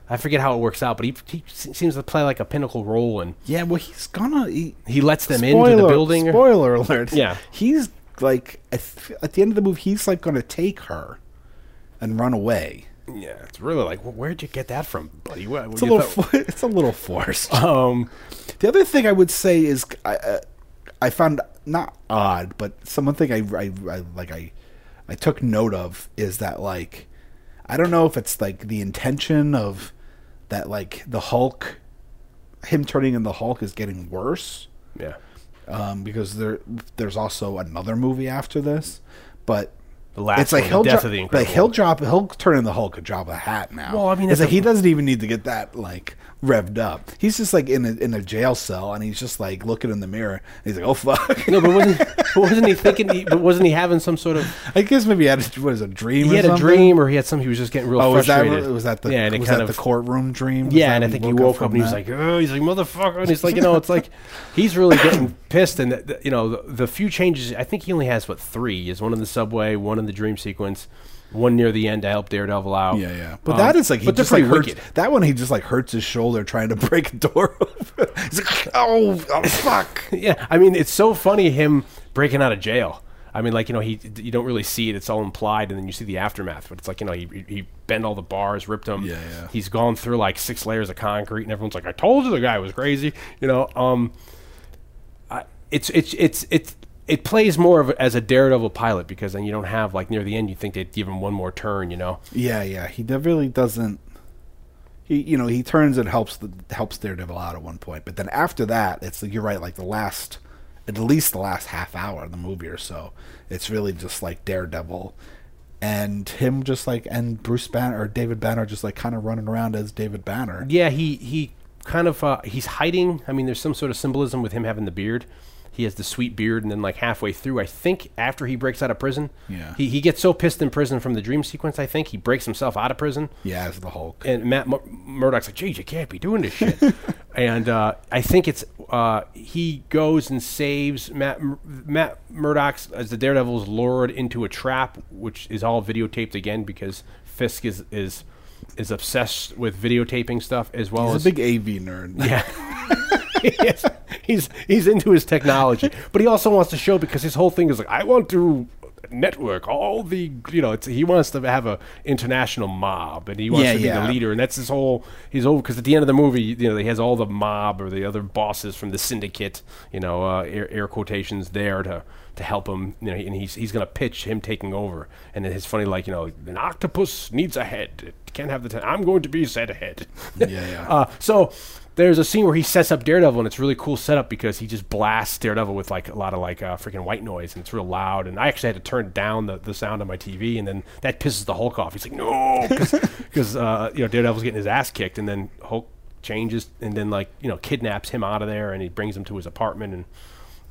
I forget how it works out, but he, he seems to play like a pinnacle role, and Yeah, well, he's gonna. He, he lets them into the building. or- Spoiler alert. Yeah. he's like at, at the end of the movie, he's like going to take her and run away. yeah, it's really like, well, where'd you get that from, buddy? What, It's a little. fo- it's a little forced. um, The other thing I would say is I, uh, I found not odd, but some thing I, I, I like I I took note of is that like I don't know if it's like the intention of that like the Hulk, him turning in the Hulk is getting worse yeah. Um, because there there's also another movie after this, but the last it's like one, he'll the death drop, of the like he'll drop, he'll turn in the Hulk and drop a hat now. Well, I mean, it's like he doesn't even need to get that like revved up. He's just like in a in a jail cell, and he's just like looking in the mirror. And he's like, "Oh fuck." No, but wasn't but wasn't he thinking? He, but wasn't he having some sort of? I guess maybe he had a, what is a dream. He had a dream, or he had some. He was just getting real Oh, was that frustrated. was that the yeah? Was that of the courtroom dream? Was Yeah, and I think he woke up and he was like, "Oh, he's like motherfucker," and he's like, you know, it's like he's really getting pissed. And the- you know, the, the few changes, I think he only has what three? Is one in the subway, one in the dream sequence, one near the end to help Daredevil out. Yeah, yeah. But Um, that is like he but just like hurts, wicked. that one. He just like hurts his shoulder trying to break a door open. He's like, oh, oh fuck. Yeah, I mean, it's so funny him breaking out of jail. I mean, like you know, he you don't really see it; it's all implied, and then you see the aftermath. But it's like you know, he he bent all the bars, ripped them. Yeah, yeah. He's gone through like six layers of concrete, and everyone's like, "I told you the guy was crazy." You know, um, I, it's it's it's it's it plays more of as a Daredevil pilot because then you don't have like near the end, you think they'd give him one more turn. You know, Yeah, yeah. He definitely doesn't. He, you know, he turns and helps the helps Daredevil out at one point, but then after that, it's like you're right. Like the last, at least the last half hour of the movie or so, it's really just like Daredevil, and him just like and Bruce Banner or David Banner just like kind of running around as David Banner. Yeah, he he kind of uh, he's hiding. I mean, there's some sort of symbolism with him having the beard. He has the sweet beard, and then like halfway through, I think after he breaks out of prison, Yeah. he he gets so pissed in prison from the dream sequence. I think he breaks himself out of prison. Yeah, as the Hulk. And Matt Mur- Murdock's like, "Geez, you can't be doing this shit." and uh, I think it's uh, he goes and saves Matt Mur- Matt Murdock's as the Daredevil is lured into a trap, which is all videotaped again because Fisk is is is obsessed with videotaping stuff as well He's as a big AV nerd. yeah. Yes. he's he's into his technology, but he also wants to show because his whole thing is like I want to network all the you know it's, he wants to have a international mob and he wants Yeah, to be yeah. the leader and that's his whole he's over because at the end of the movie you know he has all the mob or the other bosses from the syndicate you know uh, air, air quotations there to to help him you know and he's he's gonna pitch him taking over and then it's funny like you know an octopus needs a head it can't have the ten- I'm going to be said head Yeah, yeah. uh, so there's a scene where he sets up Daredevil, and it's really cool setup because he just blasts Daredevil with like a lot of like uh, freaking white noise, and it's real loud. And I actually had to turn down the, the sound on my TV, and then that pisses the Hulk off. He's like, no, because uh, you know Daredevil's getting his ass kicked, and then Hulk changes, and then like you know kidnaps him out of there, and he brings him to his apartment, and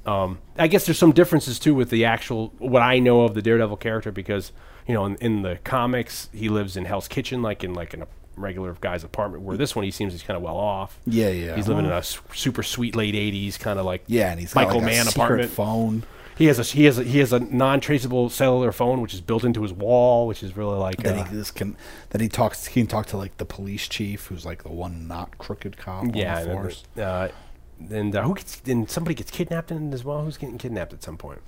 um, I guess there's some differences too with the actual what I know of the Daredevil character because you know in, in the comics he lives in Hell's Kitchen like in like in a regular guy's apartment where this one he seems he's kind of well off. Yeah, yeah. He's living in a s- super sweet late '80s kind of like yeah, and he's got Michael like a Mann secret apartment. phone. He has a he has a, he has a non-traceable cellular phone which is built into his wall, which is really like uh, he just can. Then he talks. He can talk to like the police chief, who's like the one not crooked cop. yeah. on the And, force. then, uh, and uh, who gets then somebody gets kidnapped in it as well. Who's getting kidnapped at some point?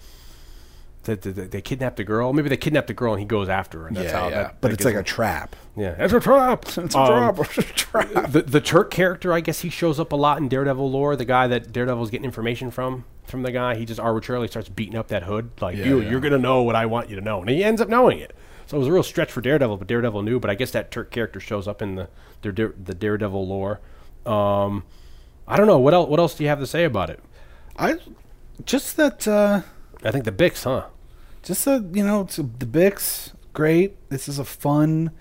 They, they, they kidnapped the girl. Maybe they kidnapped the girl and he goes after her. And that's yeah, how yeah. That, but that it's gets like a trap. Yeah, it's a trap. It's a Um, trap. It's a trap. The the Turk character, I guess he shows up a lot in Daredevil lore. The guy that Daredevil's getting information from from the guy, he just arbitrarily starts beating up that hood. Like Yeah, you, yeah. you're gonna know what I want you to know, and he ends up knowing it. So it was a real stretch for Daredevil, but Daredevil knew. But I guess that Turk character shows up in the the, the Daredevil lore. Um, I don't know what else. What else do you have to say about it? I just that. uh I think the Bix, huh? Just a, you know, it's the Bix, great. This is a fun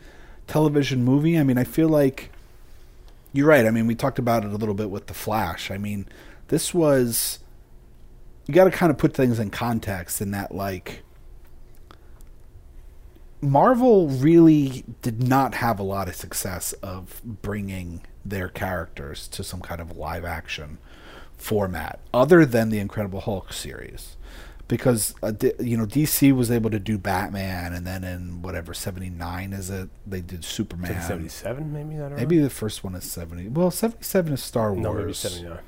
television movie. I mean, I feel like you're right. I mean, we talked about it a little bit with the Flash. I mean, this was you got to kind of put things in context in that like Marvel really did not have a lot of success of bringing their characters to some kind of live action format other than the Incredible Hulk series because uh, D- you know DC was able to do Batman and then in whatever 79 is it they did Superman Seventy seven, maybe. I maybe know. the first one is 70 well 77 is Star Wars no, maybe seventy nine.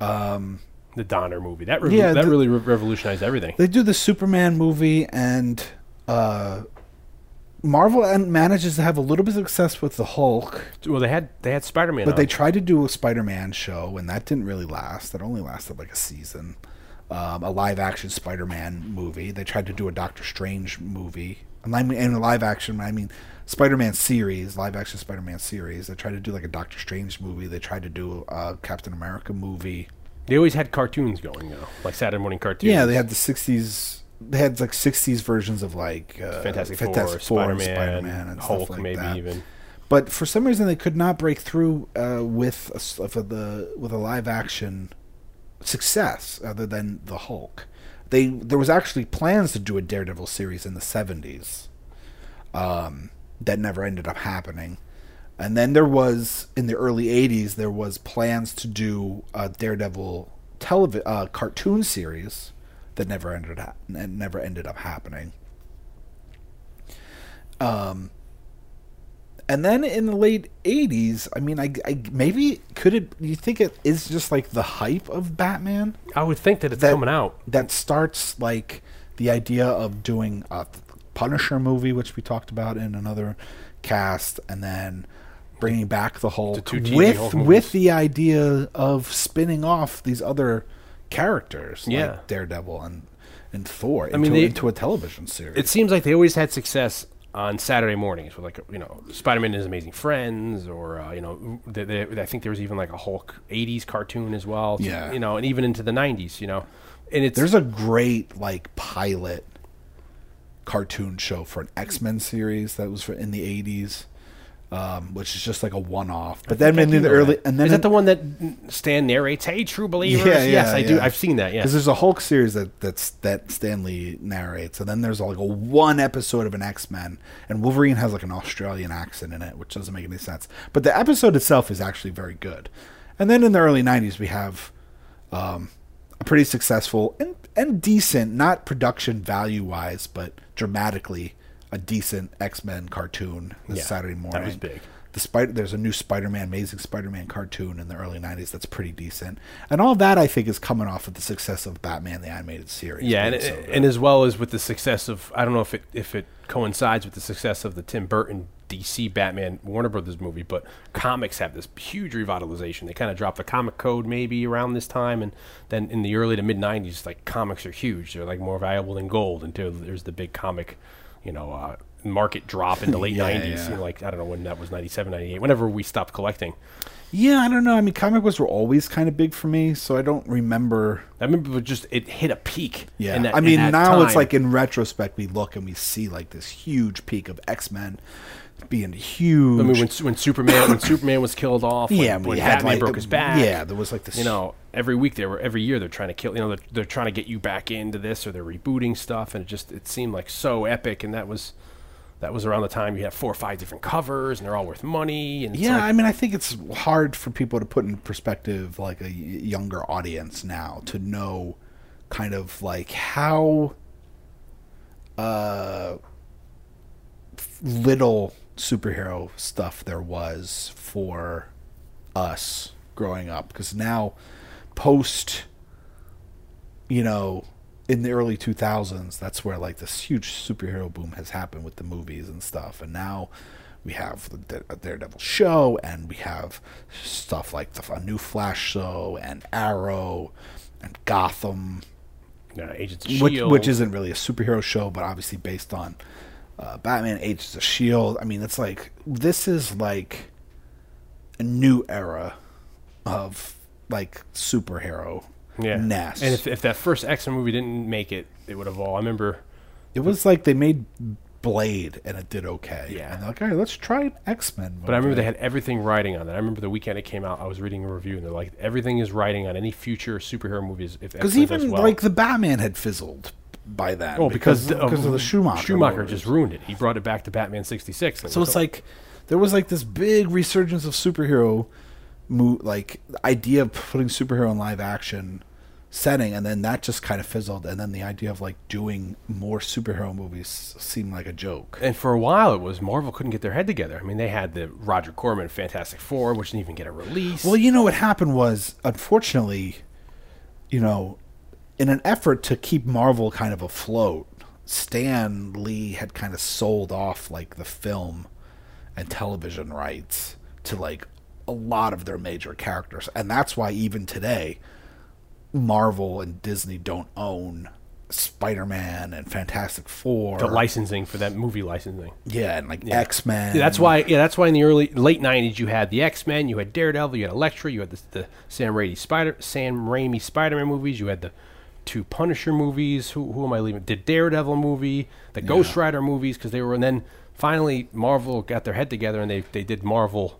Um, the Donner movie that revo- Yeah, that the- really re- revolutionized everything. they do the Superman movie and uh Marvel and manages to have a little bit of success with the Hulk Well, they had they had Spider Man, But they tried to do a Spider-Man show, and that didn't really last. That only lasted like a season. Um, a live-action Spider-Man movie. They tried to do a Doctor Strange movie, and I mean, and a live-action. I mean, Spider-Man series, live-action Spider-Man series. They tried to do like a Doctor Strange movie. They tried to do a Captain America movie. They always had cartoons going though, like Saturday morning cartoons. Yeah, they had the '60s they had like '60s versions of like uh, Fantastic Four, Four, Spider-Man, Spider-Man, and Hulk, like maybe that. even. But for some reason, they could not break through uh, with a, with the with a live action success other than the Hulk. They there was actually plans to do a Daredevil series in the '70s um, that never ended up happening. And then there was in the early '80s there was plans to do a Daredevil televi- uh, cartoon series that never ended up never ended up happening. Um, and then in the late '80s, I mean, I, I maybe could it? You think it is just like the hype of Batman I would think that it's that coming out. that starts like the idea of doing a Punisher movie, which we talked about in another cast, and then bringing back the Hulk two with Hulk with the idea of spinning off these other characters, Yeah. like Daredevil and and Thor, into, mean, they- into a television series. It seems like they always had success on Saturday mornings with like you know Spider-Man and His Amazing Friends, or uh, you know they, they, I think there was even like a Hulk '80s cartoon as well. Yeah. you know, and even into the '90s, you know, and it's There's a great like pilot cartoon show for an X Men series that was for, in the '80s, um, which is just like a one-off. But then in the early, and then is that in- the one that Stan narrates? Hey, true believers. Yeah, yes, yeah, I do. I've seen that. Yeah, Because there's a Hulk series that that's that Stanley narrates, and then there's like a one episode of an X Men, and Wolverine has like an Australian accent in it, which doesn't make any sense. But the episode itself is actually very good. And then in the early '90s, we have um, a pretty successful and and decent, not production value wise, but dramatically a decent X Men cartoon this Yeah, Saturday morning. that was big. The Spider, there's a new Spider-Man, Amazing Spider-Man cartoon in the early '90s that's pretty decent, and all that I think is coming off of the success of Batman the animated series. Yeah, and, so and as well as with the success of I don't know if it if it coincides with the success of the Tim Burton DC Batman Warner Brothers movie, but comics have this huge revitalization. They kind of dropped the comic code maybe around this time, and then in the early to mid '90s, like comics are huge. They're like more valuable than gold until there's the big comic, you know. Uh, market drop in the late Yeah, 90s yeah. you know, like i don't know when that was 97 98 whenever we stopped collecting yeah, I don't know. I mean, comic books were always kind of big for me, so I don't remember. i remember just it hit a peak Yeah, in that- I mean, now it's like in retrospect, we look and we see like this huge peak of X Men being huge. I mean, when, when Superman when Superman was killed off, when, yeah, when Batman like broke his back, Yeah, there was like this. you know, every week they were every year they're trying to kill. You know, they're, they're trying to get you back into this, or they're rebooting stuff, and it just it seemed like so epic. And that was that was around the time you had four or five different covers, and they're all worth money. And Yeah, like- I mean, I think it's hard for people to put in perspective, like a younger audience now, to know kind of like how uh, little superhero stuff there was for us growing up. Because now, post, you know, in the early 2000s, that's where like this huge superhero boom has happened with the movies and stuff. And now we have the Daredevil show, and we have stuff like the, a new Flash show, and Arrow, and Gotham, uh, Agents of which, which isn't really a superhero show, but obviously based on uh, Batman, Agents of Shield. I mean, it's like this is like a new era of like superhero yeah. ness. And if, if that first X Men movie didn't make it, it would have all. I remember it was like they made Blade and it did okay. Yeah. and they're like, all right, let's try an X Men. But I remember they had everything writing on that. I remember the weekend it came out, I was reading a review, and they're like, everything is writing on any future superhero movies. If because even well. like the Batman had fizzled by then. well, because, um, because of the Schumacher. Schumacher just ruined it. He brought it back to Batman '66. So it's like there was like this big resurgence of superhero, mo- like idea of putting superhero in live action setting, and then that just kind of fizzled, and then the idea of like doing more superhero movies seemed like a joke. And for a while, it was Marvel couldn't get their head together. I mean, they had the Roger Corman Fantastic Four, which didn't even get a release. Well, you know what happened was, unfortunately, you know, in an effort to keep Marvel kind of afloat, Stan Lee had kind of sold off like the film and television rights to like a lot of their major characters, and that's why even today, Marvel and Disney don't own Spider-Man and Fantastic Four. the licensing for that movie licensing. yeah, and like X Men. Yeah, that's why. Yeah, that's why in the early late '90s you had the X Men, you had Daredevil, you had Elektra, you had the, the Sam Raimi Spider Sam Raimi Spider Man movies, you had the two Punisher movies. Who who am I leaving? The Daredevil movie, the Ghost Rider movies, because they were, and then finally Marvel got their head together and they they did Marvel,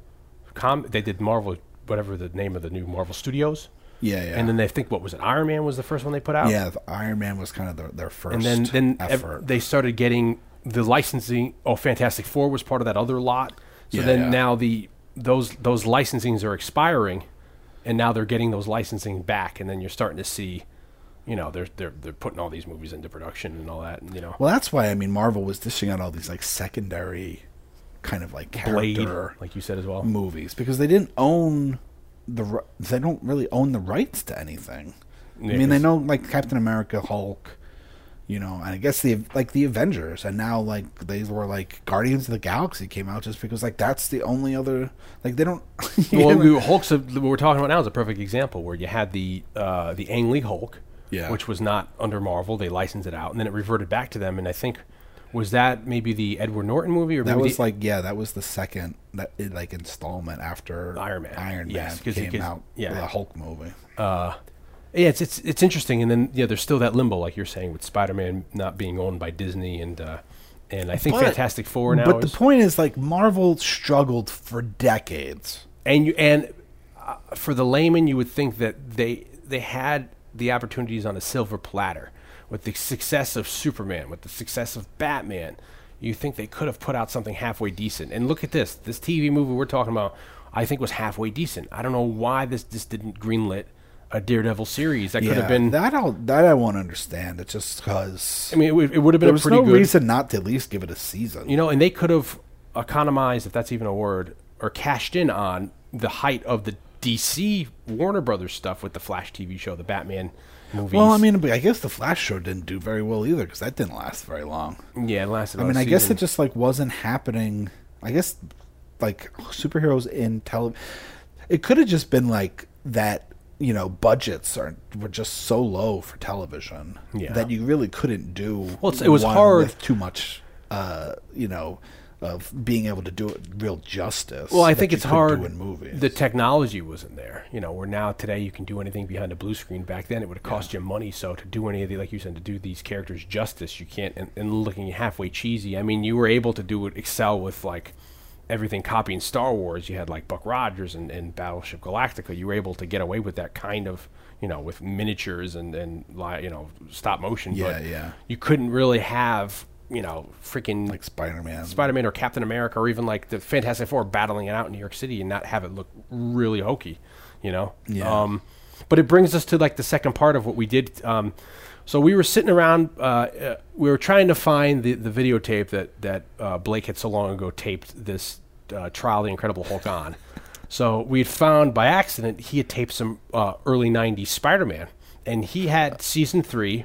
com they did Marvel whatever the name of the new Marvel Studios. Yeah, yeah. And then they think what was it? Iron Man was the first one they put out. yeah, the Iron Man was kind of their, their first and then then effort. they started getting the licensing. Oh, Fantastic Four was part of that other lot. So Yeah, then yeah. now the those those licensings are expiring, and now they're getting those licensing back, and then you're starting to see, you know, they're they're they're putting all these movies into production and all that, and you know, well, that's why I mean Marvel was dishing out all these like secondary kind of like Blade, character like you said as well. movies because they didn't own the they don't really own the rights to anything. Yeah, I mean, they know like Captain America, Hulk, you know, and I guess the like the Avengers, and now like they were like Guardians of the Galaxy came out just because like that's the only other like they don't. well, we, Hulk's a, what we're talking about now is a perfect example where you had the uh, the Ang Lee Hulk, Yeah. which was not under Marvel. They licensed it out, and then it reverted back to them. And I think was that maybe the Edward Norton movie, or that was the, like yeah, that was the second that like installment after Iron Man. Iron Man Yes, 'cause came out. yeah. the Hulk movie. Uh, yeah, it's it's it's interesting. And then yeah, there's still that limbo, like you're saying, with Spider-Man not being owned by Disney, and uh, and I think But- Fantastic Four now. But the point is, like Marvel struggled for decades. and you and uh, for the layman, you would think that they they had the opportunities on a silver platter with the success of Superman, with the success of Batman. You think they could have put out something halfway decent. And look at this, this TV movie we're talking about. I think was halfway decent. I don't know why this this didn't greenlit a Daredevil series that could have been. that. I'll, that I won't understand. It's just because I mean, it, would- it would have been there a pretty no good. reason not to at least give it a season. You know, and they could have economized, if that's even a word, or cashed in on the height of the DC Warner Brothers stuff with the Flash TV show, the Batman movies. well, I mean, I guess the Flash show didn't do very well either because that didn't last very long. yeah, it lasted. I mean, I guess it just like wasn't happening. I guess like superheroes in television. it could have just been like that. You know, budgets are were just so low for television Yeah. that you really couldn't do. Well, it was hard- with too much. Uh, you know, of being able to do it real justice. Well, I think it's hard. The technology wasn't there. You know, where now today you can do anything behind a blue screen. Back then, it would have cost you money. So to do any of the, like you said, to do these characters justice, you can't. And, and looking halfway cheesy. I mean, you were able to do it, excel with like everything copying Star Wars. You had like Buck Rogers and, and Battleship Galactica. You were able to get away with that kind of, you know, with miniatures and and you know stop motion. Yeah, but yeah. You couldn't really have you know freaking like Spider Man. Spider-Man or Captain America or even like the Fantastic Four battling it out in New York City and not have it look really hokey, you know? Yeah. Um, but it brings us to like the second part of what we did. Um, so we were sitting around, uh, uh, we were trying to find the, the videotape that, that uh, Blake had so long ago taped this uh, trial of the Incredible Hulk on. So we had found by accident he had taped some uh, early 90s Spider-Man. And he had season three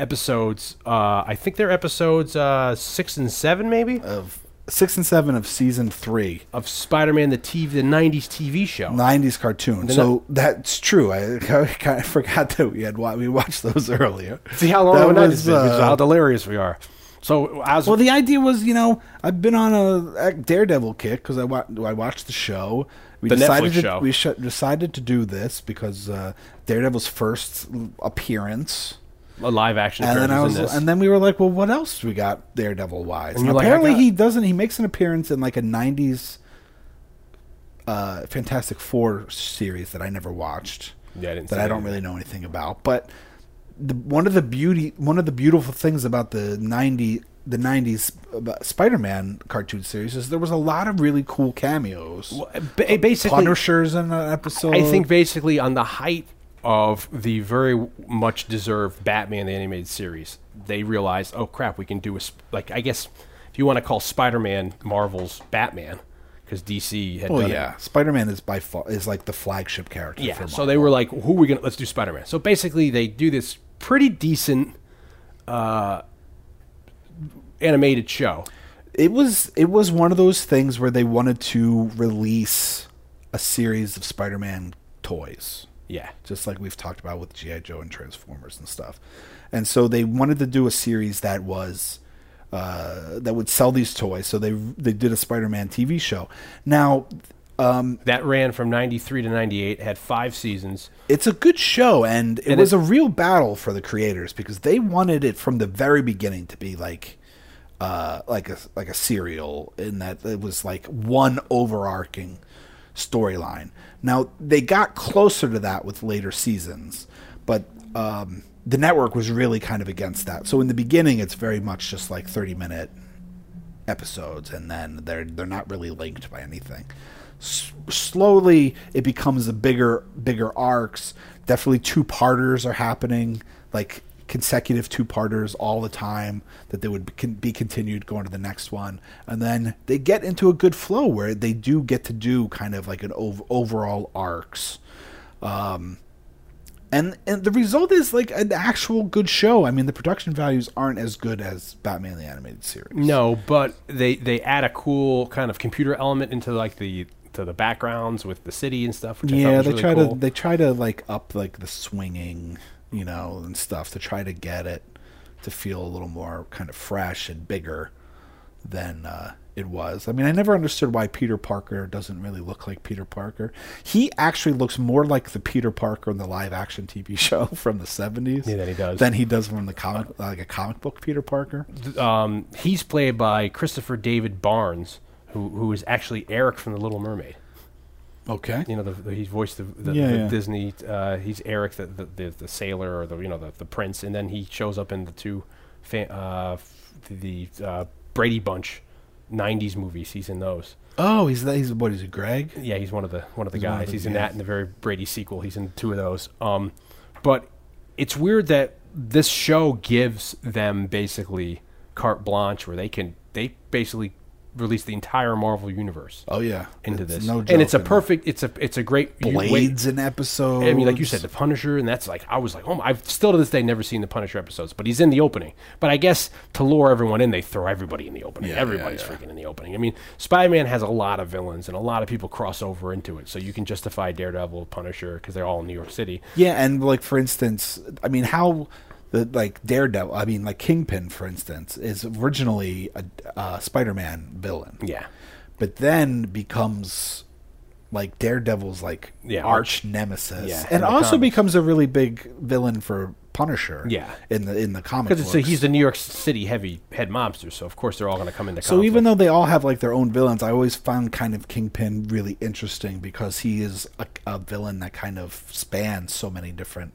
episodes. Uh, I think they're episodes uh, six and seven, maybe of six and seven of season three. of Spider-Man, the TV, the '90s TV show. 90s cartoon. So that's true. I, I kind of forgot that we had we watched those earlier. See how long That of a night was, uh, how delirious we are. So as Well, the idea was, you know, I've been on a, a Daredevil kick because I, wa- I watched the show. We The decided Netflix to, show. We sh- decided to do this because uh, Daredevil's first appearance, a live action, and then I was, and then we were like, well, what else we got Daredevil wise? And And you're like, apparently, got- he doesn't. He makes an appearance in like a '90s uh, Fantastic Four series that I never watched. Yeah, I didn't that see I don't either. really know anything about. But the, one of the beauty, one of the beautiful things about the '90 the '90s Spider-Man cartoon series is there was a lot of really cool cameos. Well, basically, Punishers in an episode. I think basically on the height of the very much deserved Batman the animated series, they realized, oh crap, we can do a sp- like I guess if you want to call Spider-Man Marvel's Batman because DC had Well, done it. yeah, Spider-Man is by far is like the flagship character. Yeah. for So they were like, "Who are we gonna? Let's do Spider Man." So basically, they do this pretty decent uh, animated show. it was it was one of those things where they wanted to release a series of Spider-Man toys. Yeah. just like we've talked about with GI Joe and Transformers and stuff. And so they wanted to do a series that was uh, that would sell these toys. So they they did a Spider-Man TV show. Now, Um, that ran from 93 to 98, had five seasons. It's a good show, and it And was a real battle for the creators because they wanted it from the very beginning to be like, uh, like a like a serial in that it was like one overarching storyline. Now they got closer to that with later seasons, but um, the network was really kind of against that. So in the beginning, it's very much just like thirty minute episodes, and then they're they're not really linked by anything. S- slowly, it becomes a bigger bigger arcs. Definitely two parters are happening, like consecutive two parters all the time. That they would be, continued going to the next one, and then they get into a good flow where they do get to do kind of like an ov- overall arcs. Um, and and the result is like an actual good show. I mean, the production values aren't as good as Batman the animated series. No, but they they add a cool kind of computer element into like the to the backgrounds with the city and stuff. Which I yeah, was they really try cool. to they try to like up like the swinging, you know, and stuff to try to get it to feel a little more kind of fresh and bigger than uh, it was. I mean, I never understood why Peter Parker doesn't really look like Peter Parker. He actually looks more like the Peter Parker in the live action TV show from the seventies. Yeah, than he does. Than he does from the comic, like a comic book Peter Parker. um, he's played by Christopher David Barnes, who who is actually Eric from The Little Mermaid. Okay. You know, the, the, he's voiced the, the, Yeah, the yeah. Disney. Uh, he's Eric, the, the the sailor, or the you know the, the prince, and then he shows up in the two, fa- uh, f- the uh, Brady Bunch, '90s movies. He's in those. Oh, he's that. He's what? Is it Greg? Yeah, he's one of the one of the He's guys. of he's in that in the very Brady sequel. He's in two of those. Um, but it's weird that this show gives them basically carte blanche where they can they basically release the entire Marvel universe Oh yeah, into It's this, No joke, and it's a perfect. It's a it's a great Blades in episode. I mean, like you said, the Punisher, and that's like I was like, oh, my, I've still to this day never seen the Punisher episodes, but he's in the opening. But I guess to lure everyone in, they throw everybody in the opening. Yeah, Everybody's yeah, yeah. freaking in the opening. I mean, Spider-Man has a lot of villains, and a lot of people cross over into it, so you can justify Daredevil, Punisher, because they're all in New York City. Yeah, and like for instance, I mean, how the like Daredevil, I mean, like Kingpin, for instance, is originally a, a Spider-Man villain, Yeah, but then becomes like Daredevil's like Yeah, arch nemesis, yeah, and also comics. becomes a really big villain for Punisher. Yeah. in the in the comic because he's the New York City heavy head mobster, so of course they're all going to come into. Comics. So even though they all have like their own villains, I always found kind of Kingpin really interesting because he is a, a villain that kind of spans so many different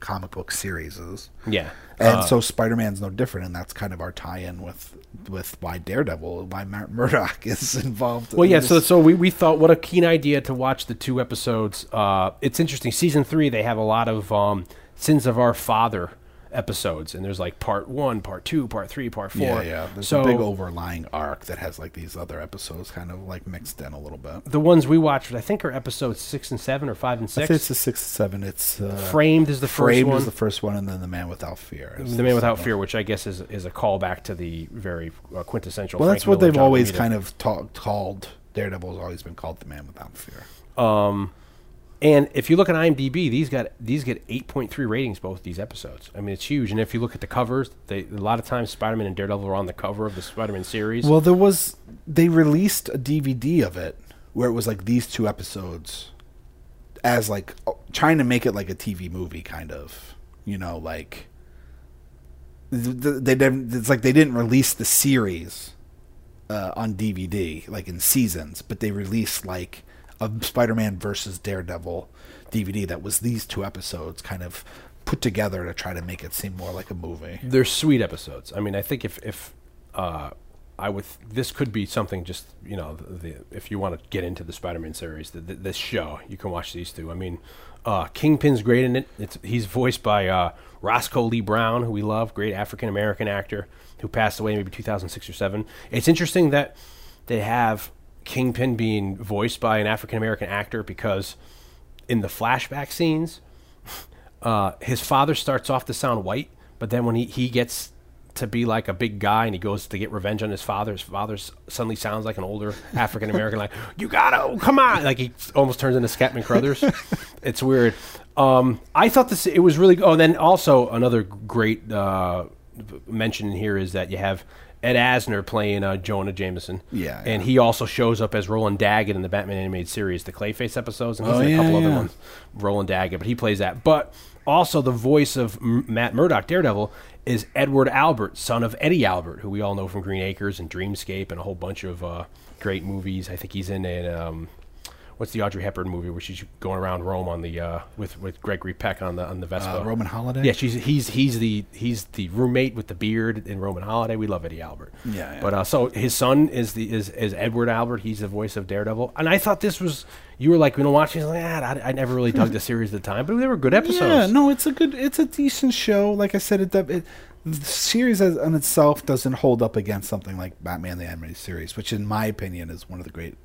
comic book series. yeah, And Uh, so Spider-Man's no different, and that's kind of our tie-in with with why Daredevil, why Mur- Murdock is involved. Well, in yeah. this. So, so we, we thought what a keen idea to watch the two episodes. Uh, it's interesting. Season three, they have a lot of um, sins of our father episodes, and there's like part one, part two, part three, part four. yeah, yeah. There's so a big overlying arc that has like these other episodes kind of like mixed in a little bit. the ones we watched, I think, are episodes six and seven, or five and I think six. it's the six, and seven. It's uh, Framed is the first Framed one. is the first one, and then the Man Without Fear. the Man Without. Fear, which I guess is is a callback to the very uh, quintessential. Well, Frank that's what Miller, they've John always Romita. kind of ta- called. Daredevil has always been called the Man Without Fear. And if you look at IMDb, these got these get 8.3 ratings both these episodes. I mean, it's huge. And if you look at the covers, they a lot of times Spider-Man and Daredevil are on the cover of the Spider-Man series. Well, there was they released a DVD of it where it was like these two episodes as like oh, trying to make it like a TV movie kind of, you know, like th- th- they didn't it's like they didn't release the series uh, on DVD like in seasons, but they released like a Spider-Man versus Daredevil DVD that was these two episodes kind of put together to try to make it seem more like a movie. they're sweet episodes. I mean, I think if if uh, I would, this could be something. Just you know, the, the if you want to get into the Spider-Man series, the, this show, you can watch these two. I mean, uh, Kingpin's great in it. It's he's voiced by uh, Roscoe Lee Browne, who we love, great African American actor who passed away maybe 2006 or seven. It's interesting that they have Kingpin being voiced by an African American actor because in the flashback scenes uh, his father starts off to sound white, but then when he, he gets to be like a big guy and he goes to get revenge on his father, his father suddenly sounds like an older African American, like, you gotta, oh, come on. Like he almost turns into Scatman Crothers. it's weird. Um, I thought this, it was really, oh, and then also another great uh, mention here is that you have Ed Asner playing uh, Jonah Jameson. Yeah, and he also shows up as Roland Daggett in the Batman animated series, the Clayface episodes, and he's Oh, in a yeah, couple other ones. Roland Daggett, but he plays that. But also the voice of M- Matt Murdock, Daredevil, is Edward Albert, son of Eddie Albert, who we all know from Green Acres and Dreamscape and a whole bunch of uh, great movies. I think he's in a. Um, What's the Audrey Hepburn movie where she's going around Rome on the uh, with with Gregory Peck on the on the Vespa? Uh, Roman Holiday? Yeah, she's he's he's the he's the roommate with the beard in Roman Holiday. We love Eddie Albert. Yeah, yeah. But uh, so his son is the is, is Edward Albert. He's the voice of Daredevil. And I thought this was you were like you know watching like ah, I, I never really dug the series at the time, but they were good episodes. Yeah, no, it's a good, it's a decent show. Like I said, it, it the series as, on itself doesn't hold up against something like Batman the Animated Series, which in my opinion is one of the great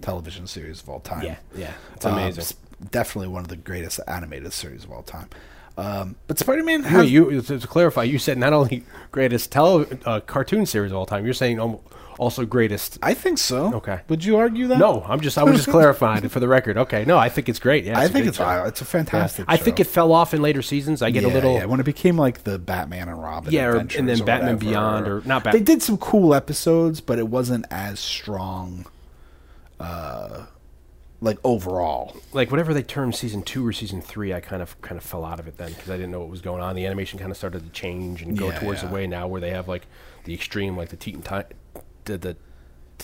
television series of all time. Yeah, yeah, it's Um, amazing. s- definitely one of the greatest animated series of all time. Um, but Spider-Man has you to, to clarify, you said not only greatest tele uh, cartoon series of all time. You're saying al- also greatest. I think so. Okay. Would you argue that? No, I'm just I was just clarifying for the record. Okay, no, I think it's great. Yeah, I think it's show. it's a fantastic. I think it fell off in later seasons. I get yeah, a little. yeah, when it became like the Batman and Robin, Yeah, or- and then Batman whatever. Beyond, or not Bat- They did some cool episodes, but it wasn't as strong. Uh, like overall, like whatever they termed season two or season three, I kind of kind of fell out of it then because I didn't know what was going on. The animation kind of started to change and go Yeah, towards yeah. the way now where they have like the extreme, like the Titan Ti- the, the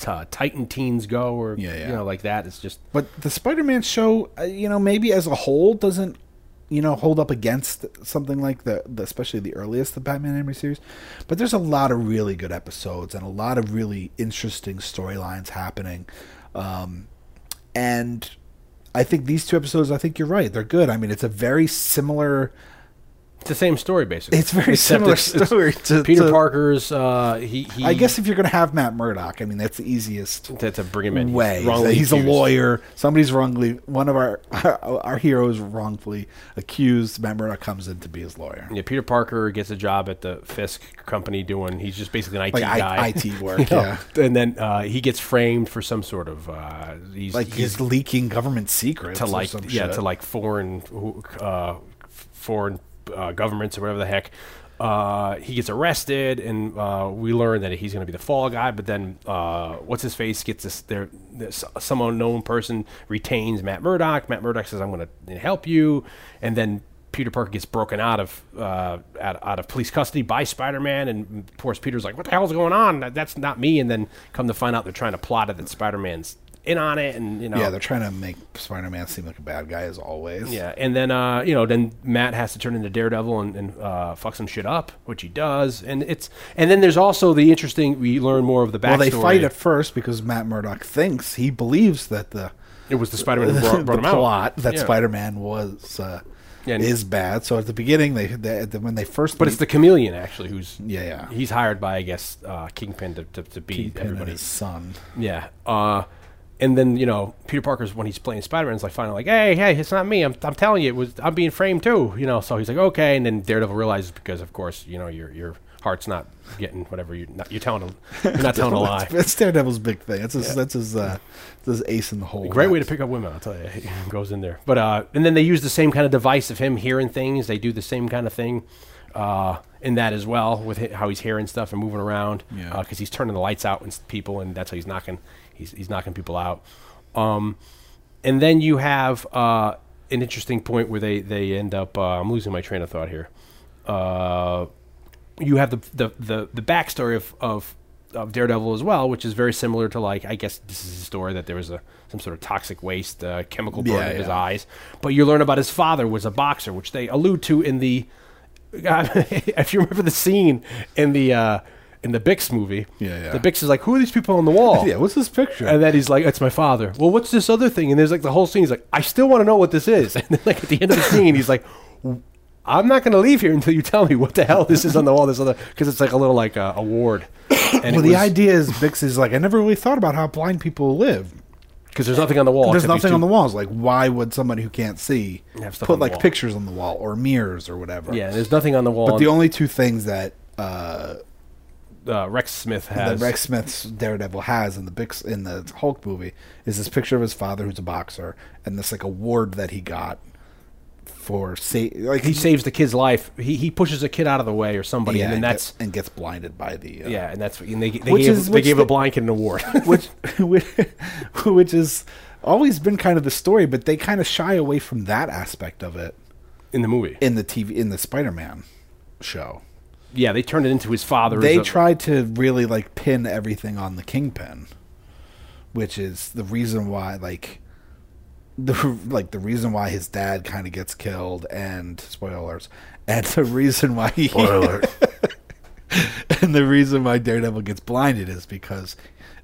uh, Titan teens go, or Yeah, yeah. you know, like that. It's just but the Spider-Man show, uh, you know, maybe as a whole doesn't, you know, hold up against something like the, the especially the earliest the Batman animated series. But there's a lot of really good episodes and a lot of really interesting storylines happening. Um, and I think these two episodes, I think you're right. They're good. I mean, it's a very similar. It's the same story basically. It's very Except similar it's- it's story to- Peter to- Parker's. Uh, he, he I guess if you're going to have Matt Murdock, I mean, that's the easiest to, to bring him in way. wrongly He's a lawyer. Somebody's wrongly. One of our our, heroes wrongfully accused. Matt Murdock comes in to be his lawyer. Yeah, Peter Parker gets a job at the Fisk company doing. He's just basically an IT Like I- guy. IT work, You know? yeah. And then uh, he gets framed for some sort of. Uh, he's Like he's leaking government secrets to like yeah shit. to like foreign uh, foreign uh, governments or whatever the heck. Uh, he gets arrested, and uh, we learn that he's going to be the fall guy. But then, uh, what's his face gets this? There, some unknown person retains Matt Murdock. Matt Murdock says, "I'm going to help you," and then Peter Parker gets broken out of uh, out, out of police custody by Spider-Man, and of course Peter's like, "What the hell's going on? That, that's not me." And then come to find out, they're trying to plot it that Spider-Man's in on it, and you know, yeah, they're trying to make Spider-Man seem like a bad guy as always. yeah, and then uh, you know, then Matt has to turn into Daredevil and, and uh, fuck some shit up, which he does, and it's and then there's also the interesting. We learn more of the backstory. Well, they fight at first because Matt Murdock thinks he believes that the It was the Spider-Man who brought, brought the him plot out. that Yeah. Spider-Man was uh, Yeah, is bad. So at the beginning, they, they when they first But it's the chameleon actually who's Yeah, yeah. He's hired by I guess uh, Kingpin to to, to Kingpin and son. Yeah. Uh, and then you know Peter Parker's when he's playing Spider-Man is like finally like, hey, hey, it's not me. I'm, I'm telling you, it was I'm being framed too. You know, so he's like, okay. And then Daredevil realizes because of course you know your your heart's not getting whatever you you're telling him. You're not telling a lie. That's Daredevil's big thing. That's his. That's his. Uh, that's his ace in the hole. Great way to pick up women, I'll tell you. He goes in there. But uh, and then they use the same kind of device of him hearing things. They do the same kind of thing uh, in that as well with how he's hearing stuff and moving around. Yeah. Because he's turning the lights out and people, and that's how he's knocking. He's he's knocking people out. Um, and then you have uh, an interesting point where they they end up. Uh, I'm losing my train of thought here. Uh, you have the the the, the backstory of, of of Daredevil as well, which is very similar to like I guess this is a story that there was a some sort of toxic waste uh, chemical burn Yeah, in his eyes. But you learn about his father was a boxer, which they allude to in the. if you remember the scene in the uh, in the Bix movie, Yeah, yeah. the Bix is like, "Who are these people on the wall?" Yeah. What's this picture? And then he's like, "It's my father." Well, what's this other thing? And there's like the whole scene. He's like, "I still want to know what this is." And then like at the end of the scene, he's like, "I'm not going to leave here until you tell me what the hell this is on the wall." This other because it's like a little like uh, award. And well, the idea is Bix is like I never really thought about how blind people live. because there's nothing on the wall. There's nothing on the walls. Like, why would somebody who can't see put like wall. pictures on the wall or mirrors or whatever? Yeah, there's nothing on the wall. But the only two things that uh, uh, Rex Smith that has. Rex Smith's Daredevil has in the Bix in the Hulk movie is this picture of his father who's a boxer and this like award that he got for say like he saves the kid's life. He he pushes a kid out of the way or somebody, yeah, and then that's and gets blinded by the uh, yeah, and that's and they they gave is- they gave the- a blind kid an award. which which which is always been kind of the story, but they kind of shy away from that aspect of it in the movie. in the TV in the Spider-Man show. Yeah, they turned it into his father. They a- tried to really like pin everything on the Kingpin, which is the reason why like the like the reason why his dad kind of gets killed and spoilers and the reason why he and the reason why Daredevil gets blinded is because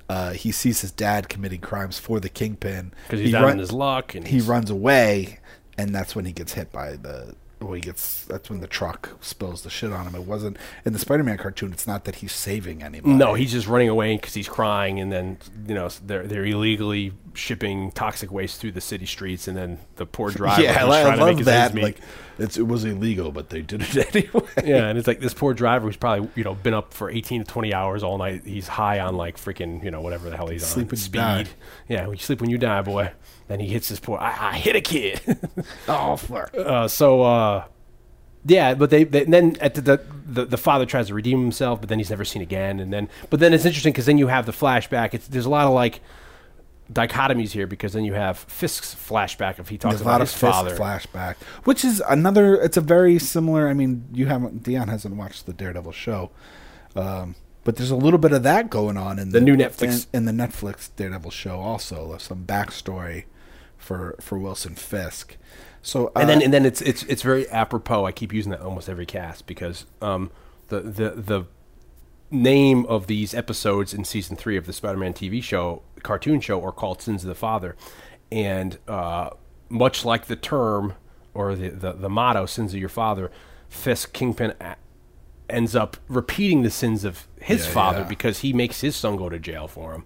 uh, he sees his dad committing crimes for the Kingpin because he's He down run- in his luck, and he runs away, and that's when he gets hit by the. Well, he gets. That's when the truck spills the shit on him. It wasn't in the Spider-Man cartoon. It's not that he's saving anybody. No, he's just running away because he's crying, and then you know they're they're illegally shipping toxic waste through the city streets, and then the poor driver. yeah, I, I trying to make love his that. Like, it's, it was illegal, but they did it anyway. yeah, and it's like this poor driver who's probably you know been up for eighteen to twenty hours all night. He's high on like freaking you know whatever the hell he's Sleep on when you speed. die. Yeah, when you sleep when you die, boy. Then he hits his poor. I, I hit a kid. oh fuck! uh, so uh, yeah, but they, they then at the, the the the father tries to redeem himself, but then he's never seen again. And then but then it's interesting because then you have the flashback. It's there's a lot of like dichotomies here because then you have Fisk's flashback if he talks There's a about lot of his Fisk father. flashback, which is another. It's a very similar. I mean, you haven't. Dion hasn't watched the Daredevil show, um, but there's a little bit of that going on in The new Netflix- in, in the Netflix Daredevil show. Also, some backstory for for Wilson Fisk. So uh, and then and then it's it's it's very apropos. I keep using that almost every cast because um, the the the name of these episodes in season three of the Spider-Man TV show cartoon show are called Sins of the Father, and uh, much like the term or the, the the motto "Sins of Your Father," Fisk Kingpin a- ends up repeating the sins of his Yeah, father yeah. because he makes his son go to jail for him.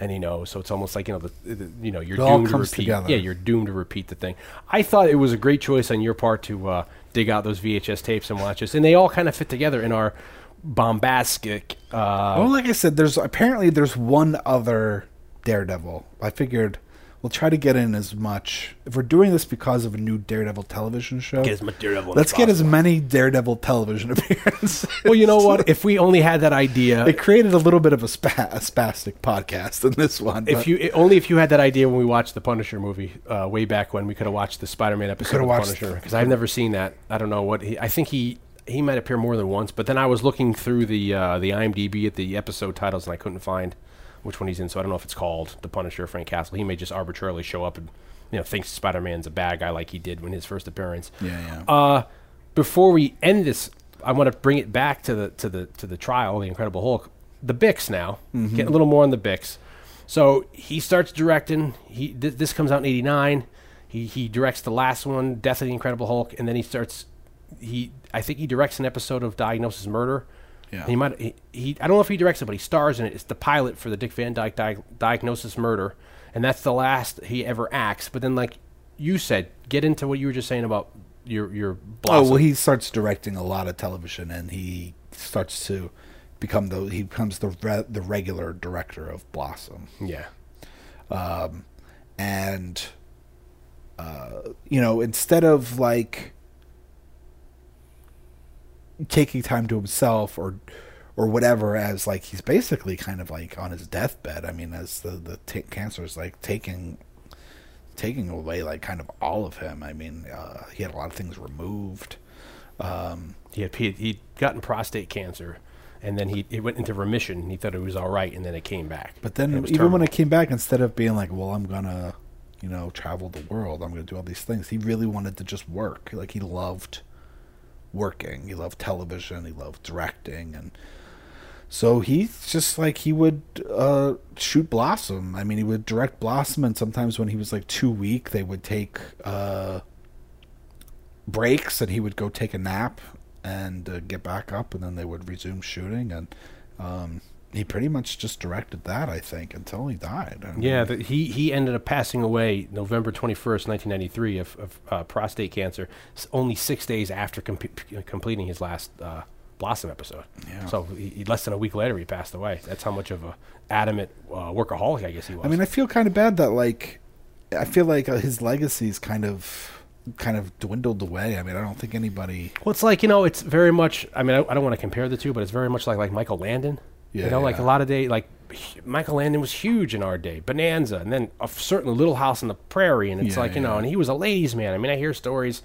And he knows, so it's almost like you know, the, the you know, you're It doomed to repeat. together. Yeah, you're doomed to repeat the thing. I thought it was a great choice on your part to uh, dig out those VHS tapes and watch this, and they all kind of fit together in our bombastic. Uh, well, like I said, there's apparently there's one other Daredevil. I figured we'll try to get in as much. If we're doing this because of a new Daredevil television show, Get as much Daredevil Let's get as many Daredevil television appearances. well, you know what? If we only had that idea, it created a little bit of a, spa- a spastic podcast in this one. if you only if you had that idea when we watched the Punisher movie uh, way back when, we could have watched the Spider-Man episode of watched- Punisher because I've never seen that. I don't know what he. I think he he might appear more than once, but then I was looking through the uh, the IMDb at the episode titles and I couldn't find which one he's in. So I don't know if it's called the Punisher Frank Castle. He may just arbitrarily show up and you know thinks Spider-Man's a bad guy like he did when his first appearance. Yeah, yeah. Uh, before we end this, I want to bring it back to the to the to the trial, the Incredible Hulk, the Bix now. Mm-hmm. Get a little more on the Bix. So he starts directing. He th- this comes out in '89. He he directs the last one, Death of the Incredible Hulk, and then he starts. He I think he directs an episode of Diagnosis Murder. Yeah. He might he, he I don't know if he directs it, but he stars in it. It's the pilot for the Dick Van Dyke Di- Diagnosis Murder, and that's the last he ever acts. But then, like you said, get into what you were just saying about your your. Blossom. oh well, he starts directing a lot of television, and he starts to become the he becomes the re- the regular director of Blossom. yeah. Um, and uh, you know instead of like taking time to himself or or whatever as like he's basically kind of like on his deathbed i mean as the the t- cancer is like taking taking away like kind of all of him i mean uh, he had a lot of things removed He had he he'd gotten prostate cancer, and then he he went into remission. and He thought it was all right, and then it came back. But then, It even when terminal. it came back, instead of being like, "Well, I'm gonna, you know, travel the world. I'm gonna do all these things," he really wanted to just work. Like he loved working. He loved television. He loved directing, and so he's just like he would uh, shoot Blossom. I mean, he would direct Blossom, and sometimes when he was like too weak, they would take uh, breaks, and he would go take a nap and uh, get back up, and then they would resume shooting and. Um, he pretty much just directed that, I think, until he died. Yeah, the, he he ended up passing away November twenty first, nineteen ninety three, of, of uh, prostate cancer, only six days after com- completing his last uh, Blossom episode. Yeah. So he, less than a week later, he passed away. That's how much of a adamant uh, workaholic I guess he was. I mean, I feel kind of bad that like, I feel like uh, his legacy is kind of kind of dwindled away. I mean, I don't think anybody. Well, it's like you know, it's very much. I mean, I, I don't want to compare the two, but it's very much like like Michael Landon. Yeah, you know, like a lot of day, like Michael Landon was huge in our day. Bonanza, and then a certain Little House on the Prairie, and it's Yeah, like you know, and he was a ladies' man. I mean, I hear stories.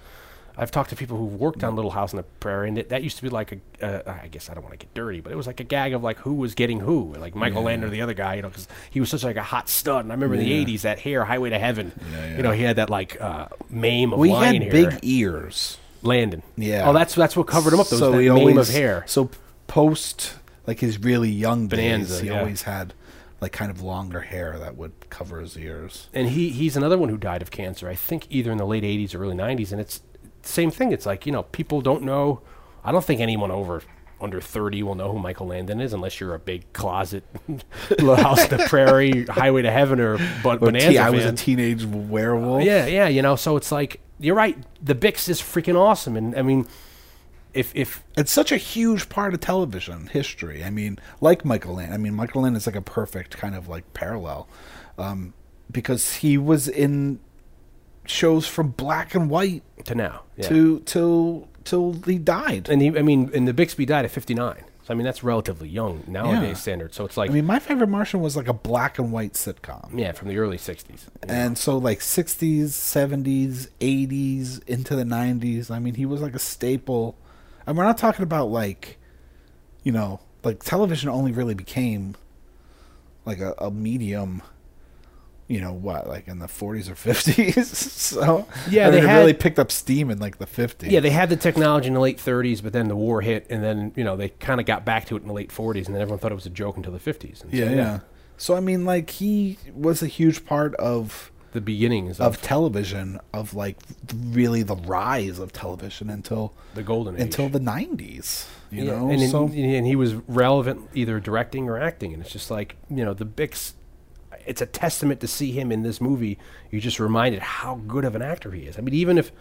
I've talked to people who've worked on Little House on the Prairie, and it, that used to be like a. Uh, I guess I don't want to get dirty, but it was like a gag of like who was getting who, like Michael Landon or the other guy, you know, because he was such like a hot stud. And I remember in the '80s that hair, Highway to Heaven. Yeah, You know, he had that like uh, mame of hair. We lion had hair. big ears. Landon. Yeah. Oh, that's that's what covered him up. Those so that always, of hair. So post like his really young Bonanza, days, he yeah. always had like kind of longer hair that would cover his ears. and he he's another one who died of cancer. I think either in the late '80s or early '90s. And it's same thing. It's like you know people don't know. I don't think anyone over under 30 will know who Michael Landon is unless you're a big closet Little House the Prairie, Highway to Heaven, or but But Bonanza T- I was a teenage werewolf. Yeah, yeah, you know. So it's like you're right. The Bix is freaking awesome, and I mean, if if It's such a huge part of television history. I mean, like Michael Land. I mean, Michael Land is like a perfect kind of like parallel, um, because he was in shows from black and white to now, yeah. to till till he died. and he, I mean, and the Bixby died at 59. So I mean, that's relatively young nowadays Yeah. standard. So it's like, I mean, my favorite Martian was like a black and white sitcom. yeah, from the early 60s. And so, like 60s, 70s, 80s, into the 90s, I mean, he was like a staple. And we're not talking about like, you know, like television only really became like a, a medium, you know, what, like in the 40s or 50s? so, Yeah, I mean, they had- really picked up steam in like the 50s. Yeah, they had the technology in the late 30s, but then the war hit, and then you know they kind of got back to it in the late 40s, and then everyone thought it was a joke until the 50s. And so, Yeah, yeah. So, I mean, like, he was a huge part of. The beginnings Of of, television, of like really the rise of television until the golden age. until the '90s. You Yeah, know, and, in- and he was relevant either directing or acting, and it's just like you know the Bix. It's a testament to see him in this movie. You're just reminded how good of an actor he is. I mean, even if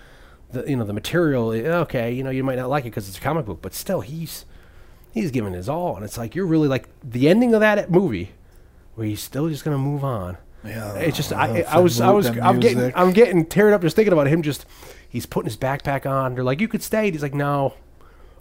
the you know the material, eh, okay, you know you might not like it because it's a comic book, but still he's he's giving his all, and it's like you're really like the ending of that movie where he's still just gonna move on. Yeah, it's just the I, I was I was I'm getting. I'm getting teared up just thinking about him. Just he's putting his backpack on. They're like, you could stay. He's like, no,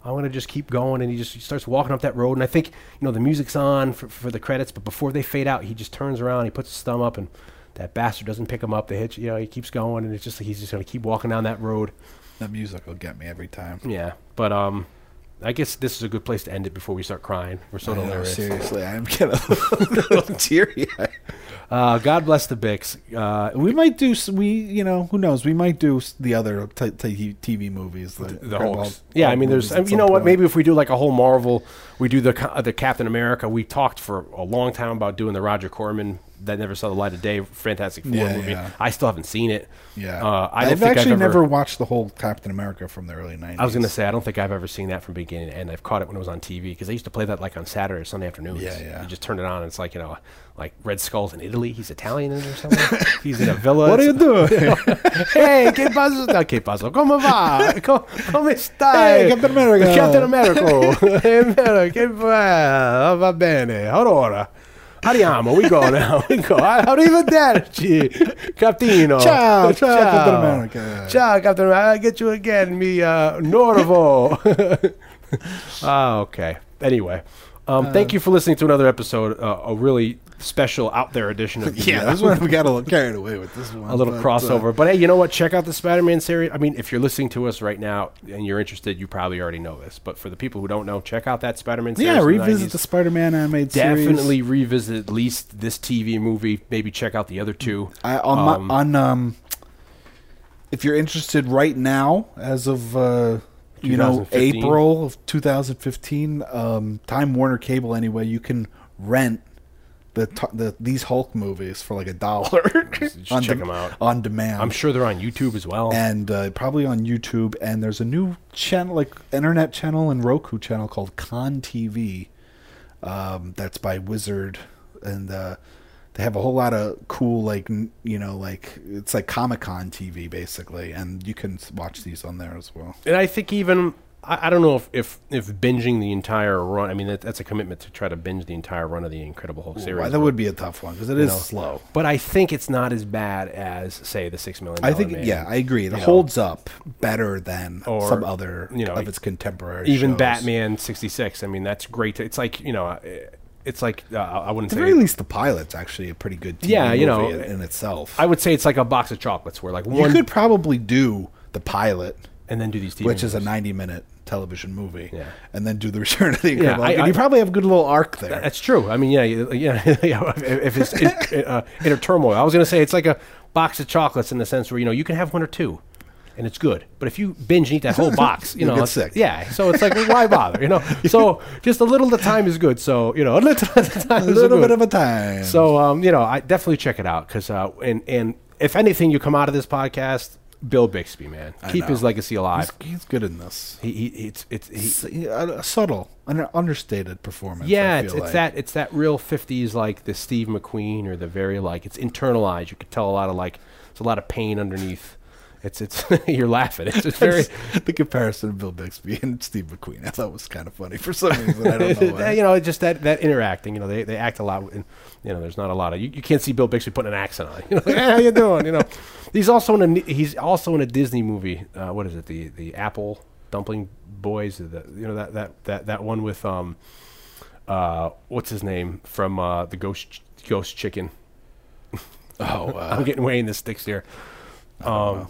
I'm gonna just keep going. And he just he starts walking up that road. And I think you know the music's on for, for the credits, but before they fade out, he just turns around. He puts his thumb up, and that bastard doesn't pick him up. They hit you know he keeps going, and it's just like he's just gonna keep walking down that road. that music will get me every time. Yeah, but um. I guess this is a good place to end it before we start crying. We're so I know, hilarious. seriously, I'm getting a little teary. Uh, God bless the Bix. Uh, We might do. We you know who knows? We might do the other t- t- TV movies. The, the Hulks. Yeah, I mean, there's, I mean, you know what? point. Maybe if we do like a whole Marvel, we do the the Captain America. We talked for a long time about doing the Roger Corman that never saw the light of day Fantastic Four Yeah, movie. yeah. I still haven't seen it. Yeah, uh, I think actually I've ever, never watched the whole Captain America from the early '90s. I was going to say I don't think I've ever seen that from beginning to end. I've caught it when it was on TV because they used to play that like on Saturday or Sunday afternoons. Yeah, yeah. You just turn it on and it's like you know, like Red Skull's in Italy. He's Italian or something. He's in a villa. What are you doing? hey, che pasa? No, che pasa? Come va? Co- come stai? Hey, Captain America. Captain America. Che va? Va bene. Allora, andiamo. We go now. We go. Arrivederci, Captino. Ciao, ciao, ciao. Captain America. Ciao, Captain America. I'll get you again, me uh, Norvo. Ah, okay. Anyway, um, thank you for listening to another episode, uh, a really special out there edition of the, yeah, uh, this one we got a little carried away with this one. a little but, uh, crossover. but hey, you know what? Check out the Spider-Man series. I mean, if you're listening to us right now and you're interested, you probably already know this. But for the people who don't know, check out that Spider-Man series. yeah, from the revisit the Spider-Man animated series. Definitely revisit at least this TV movie. Maybe check out the other two. I, on Um, my, on um, if you're interested right now, as of uh, you know April of 2015, um, Time Warner Cable anyway, you can rent the the these Hulk movies for like a dollar Just on check de- 'em out. on demand. I'm sure they're on YouTube as well. and uh, probably on YouTube. And there's a new channel, like internet channel and Roku channel called Con TV. Um, that's by Wizard, and uh, they have a whole lot of cool, like n- you know, like it's like Comic Con TV basically, and you can watch these on there as well. And I think even I, I don't know if, if if binging the entire run. I mean, that, that's a commitment to try to binge the entire run of the Incredible Hulk series. Well, that would be a tough one because it is know. slow. But I think it's not as bad as say the Six Million. I think, Man, yeah, I agree. It you know. holds up better than Or, some other you know, of its contemporary. even shows. Batman sixty six. I mean, that's great. It's like you know, uh, it's like uh, I wouldn't At the say. very least, the pilot's actually a pretty good. TV Yeah, you know, in, in itself. I would say it's like a box of chocolates, where like you could probably do the pilot, and then do these TV which is a ninety-minute television movie, Yeah. and then do the Return of the Incredible. I- Hulk, and I- you probably have a good little arc there. That's true. I mean, yeah, yeah. yeah, if, it's in, uh, inner turmoil, I was going to say it's like a box of chocolates in the sense where you know you can have one or two, and it's good. But if you binge and eat that whole box, you know, get it's- sick. Yeah. So it's like, well, why bother? You know. So just a little at a time is good. So you know, a little at a time a little bit of a time. So um, you know, I definitely check it out because uh, and and if anything, you come out of this podcast, Bill Bixby, man, keep know. his legacy alive. he's, he's good in this. He, he it's it's he, It's uh, a, subtle, an understated performance. yeah, it's, it's like. that it's that real '50s like the Steve McQueen or the very like it's internalized. You could tell a lot of like it's a lot of pain underneath. It's it's you're laughing. It's, it's very the comparison of Bill Bixby and Steve McQueen. I thought was kind of funny for some reason. I don't know why. you know it's just that that interacting. You know they, they act a lot. And, you know there's not a lot of you, you can't see Bill Bixby putting an accent on. You know like, hey, how you doing? You know he's also in a he's also in a Disney movie. Uh, what is it? The the Apple Dumpling Boys. The you know that that that that one with um uh what's his name from uh the Ghost Ghost Chicken. oh, uh, I'm getting way in the sticks here. Um,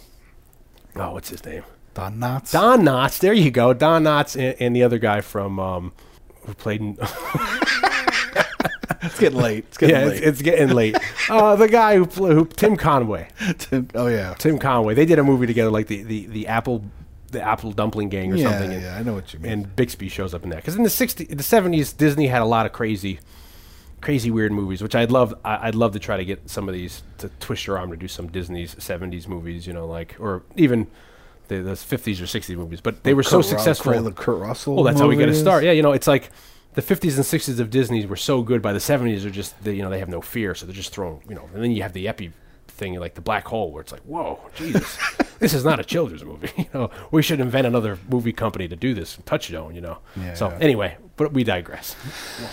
oh, what's his name? Don Knotts. Don Knotts. There you go. Don Knotts and, and the other guy from um, who played in. It's getting late. It's getting yeah, late. it's, it's getting late. Uh, the guy who, who Tim Conway. Tim- oh yeah. Tim Conway. They did a movie together, like the the, the Apple the Apple Dumpling Gang or Yeah, something. and- yeah, I know what you mean. And Bixby shows up in that because in the '60s, the '70s, Disney had a lot of crazy. Crazy weird movies, which I'd love. I- I'd love to try to get some of these to twist your arm to do some Disney's '70s movies, you know, like or even the, the '50s or '60s movies. But they were so Kurt Ru- successful. Kurt- Kurt Russell Well, that's how we get to start. Yeah, you know, it's like the 50s and 60s of Disney's were so good. By the 70s, are just they, you know they have no fear, so they're just throwing you know. And then you have the epi thing, like the black hole, where it's like, whoa, Jesus, this is not a children's movie. You know, we should invent another movie company to do this. Touchstone, you know. So Yeah. anyway, but we digress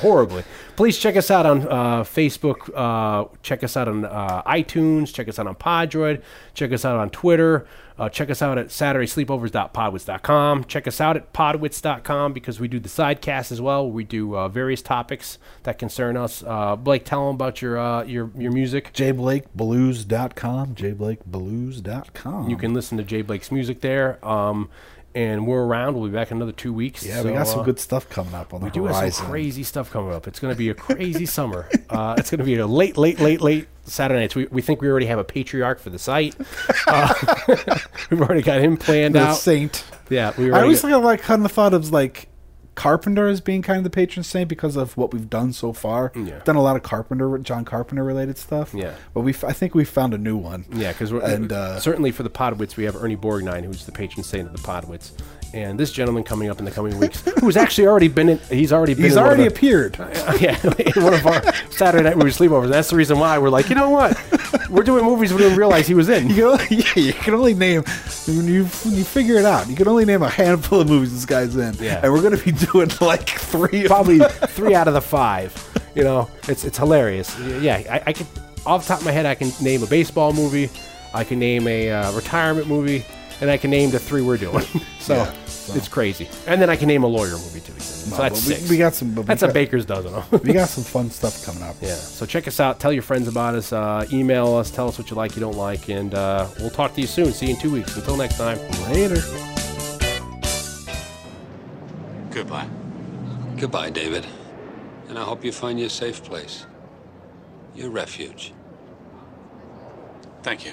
horribly. Please check us out on uh, Facebook. Uh, check us out on uh, iTunes. Check us out on Podroid. Check us out on Twitter. Uh, check us out at SaturdaySleepovers.podwits.com. Check us out at podwits.com because we do the sidecast as well. We do uh, various topics that concern us. Uh, Blake, tell them about your uh, your your music. jblakeblues.com jblakeblues.com You can listen to Jay Blake's music there. Um, and we're around. We'll be back in another two weeks. yeah we got some uh, good stuff coming up on the We do have some crazy stuff coming up. It's going to be a crazy summer. Uh, it's going to be a late, late, late, late Saturday nights. We, we think we already have a patriarch for the site. Uh, we've already got him planned the out. saint Yeah, we i already always got- like kind of thought of like carpenter as being kind of the patron saint because of what we've done so far Yeah. done a lot of carpenter john carpenter related stuff Yeah. but we i think we found a new one Yeah, because And, uh, certainly for the Podwits, we have Ernie Borgnine, who's the patron saint of the Podwits, and this gentleman coming up in the coming weeks, who's actually already been in. He's already been. he's already the- appeared yeah, in one of our Saturday night movie sleepovers. That's the reason why we're like, you know what, we're doing movies we didn't realize he was in. You can only, yeah, you can only name when you when you figure it out. You can only name a handful of movies this guy's in, Yeah. and we're gonna be doing like three. probably three out of the five. You know, it's it's hilarious. Yeah, I, I can off the top of my head, I can name a baseball movie, I can name a uh, retirement movie, and I can name the three we're doing. so Yeah, so. it's crazy. And then I can name a lawyer movie too. So No, that's but we- six. we got some- but we That's a baker's dozen. we got some fun stuff coming up. yeah. So check us out. Tell your friends about us. Uh, email us. Tell us what you like, you don't like, and uh, we'll talk to you soon. See you in two weeks. Until next time. Later. Goodbye. Goodbye, David. And I hope you find your safe place. Your refuge. Thank you.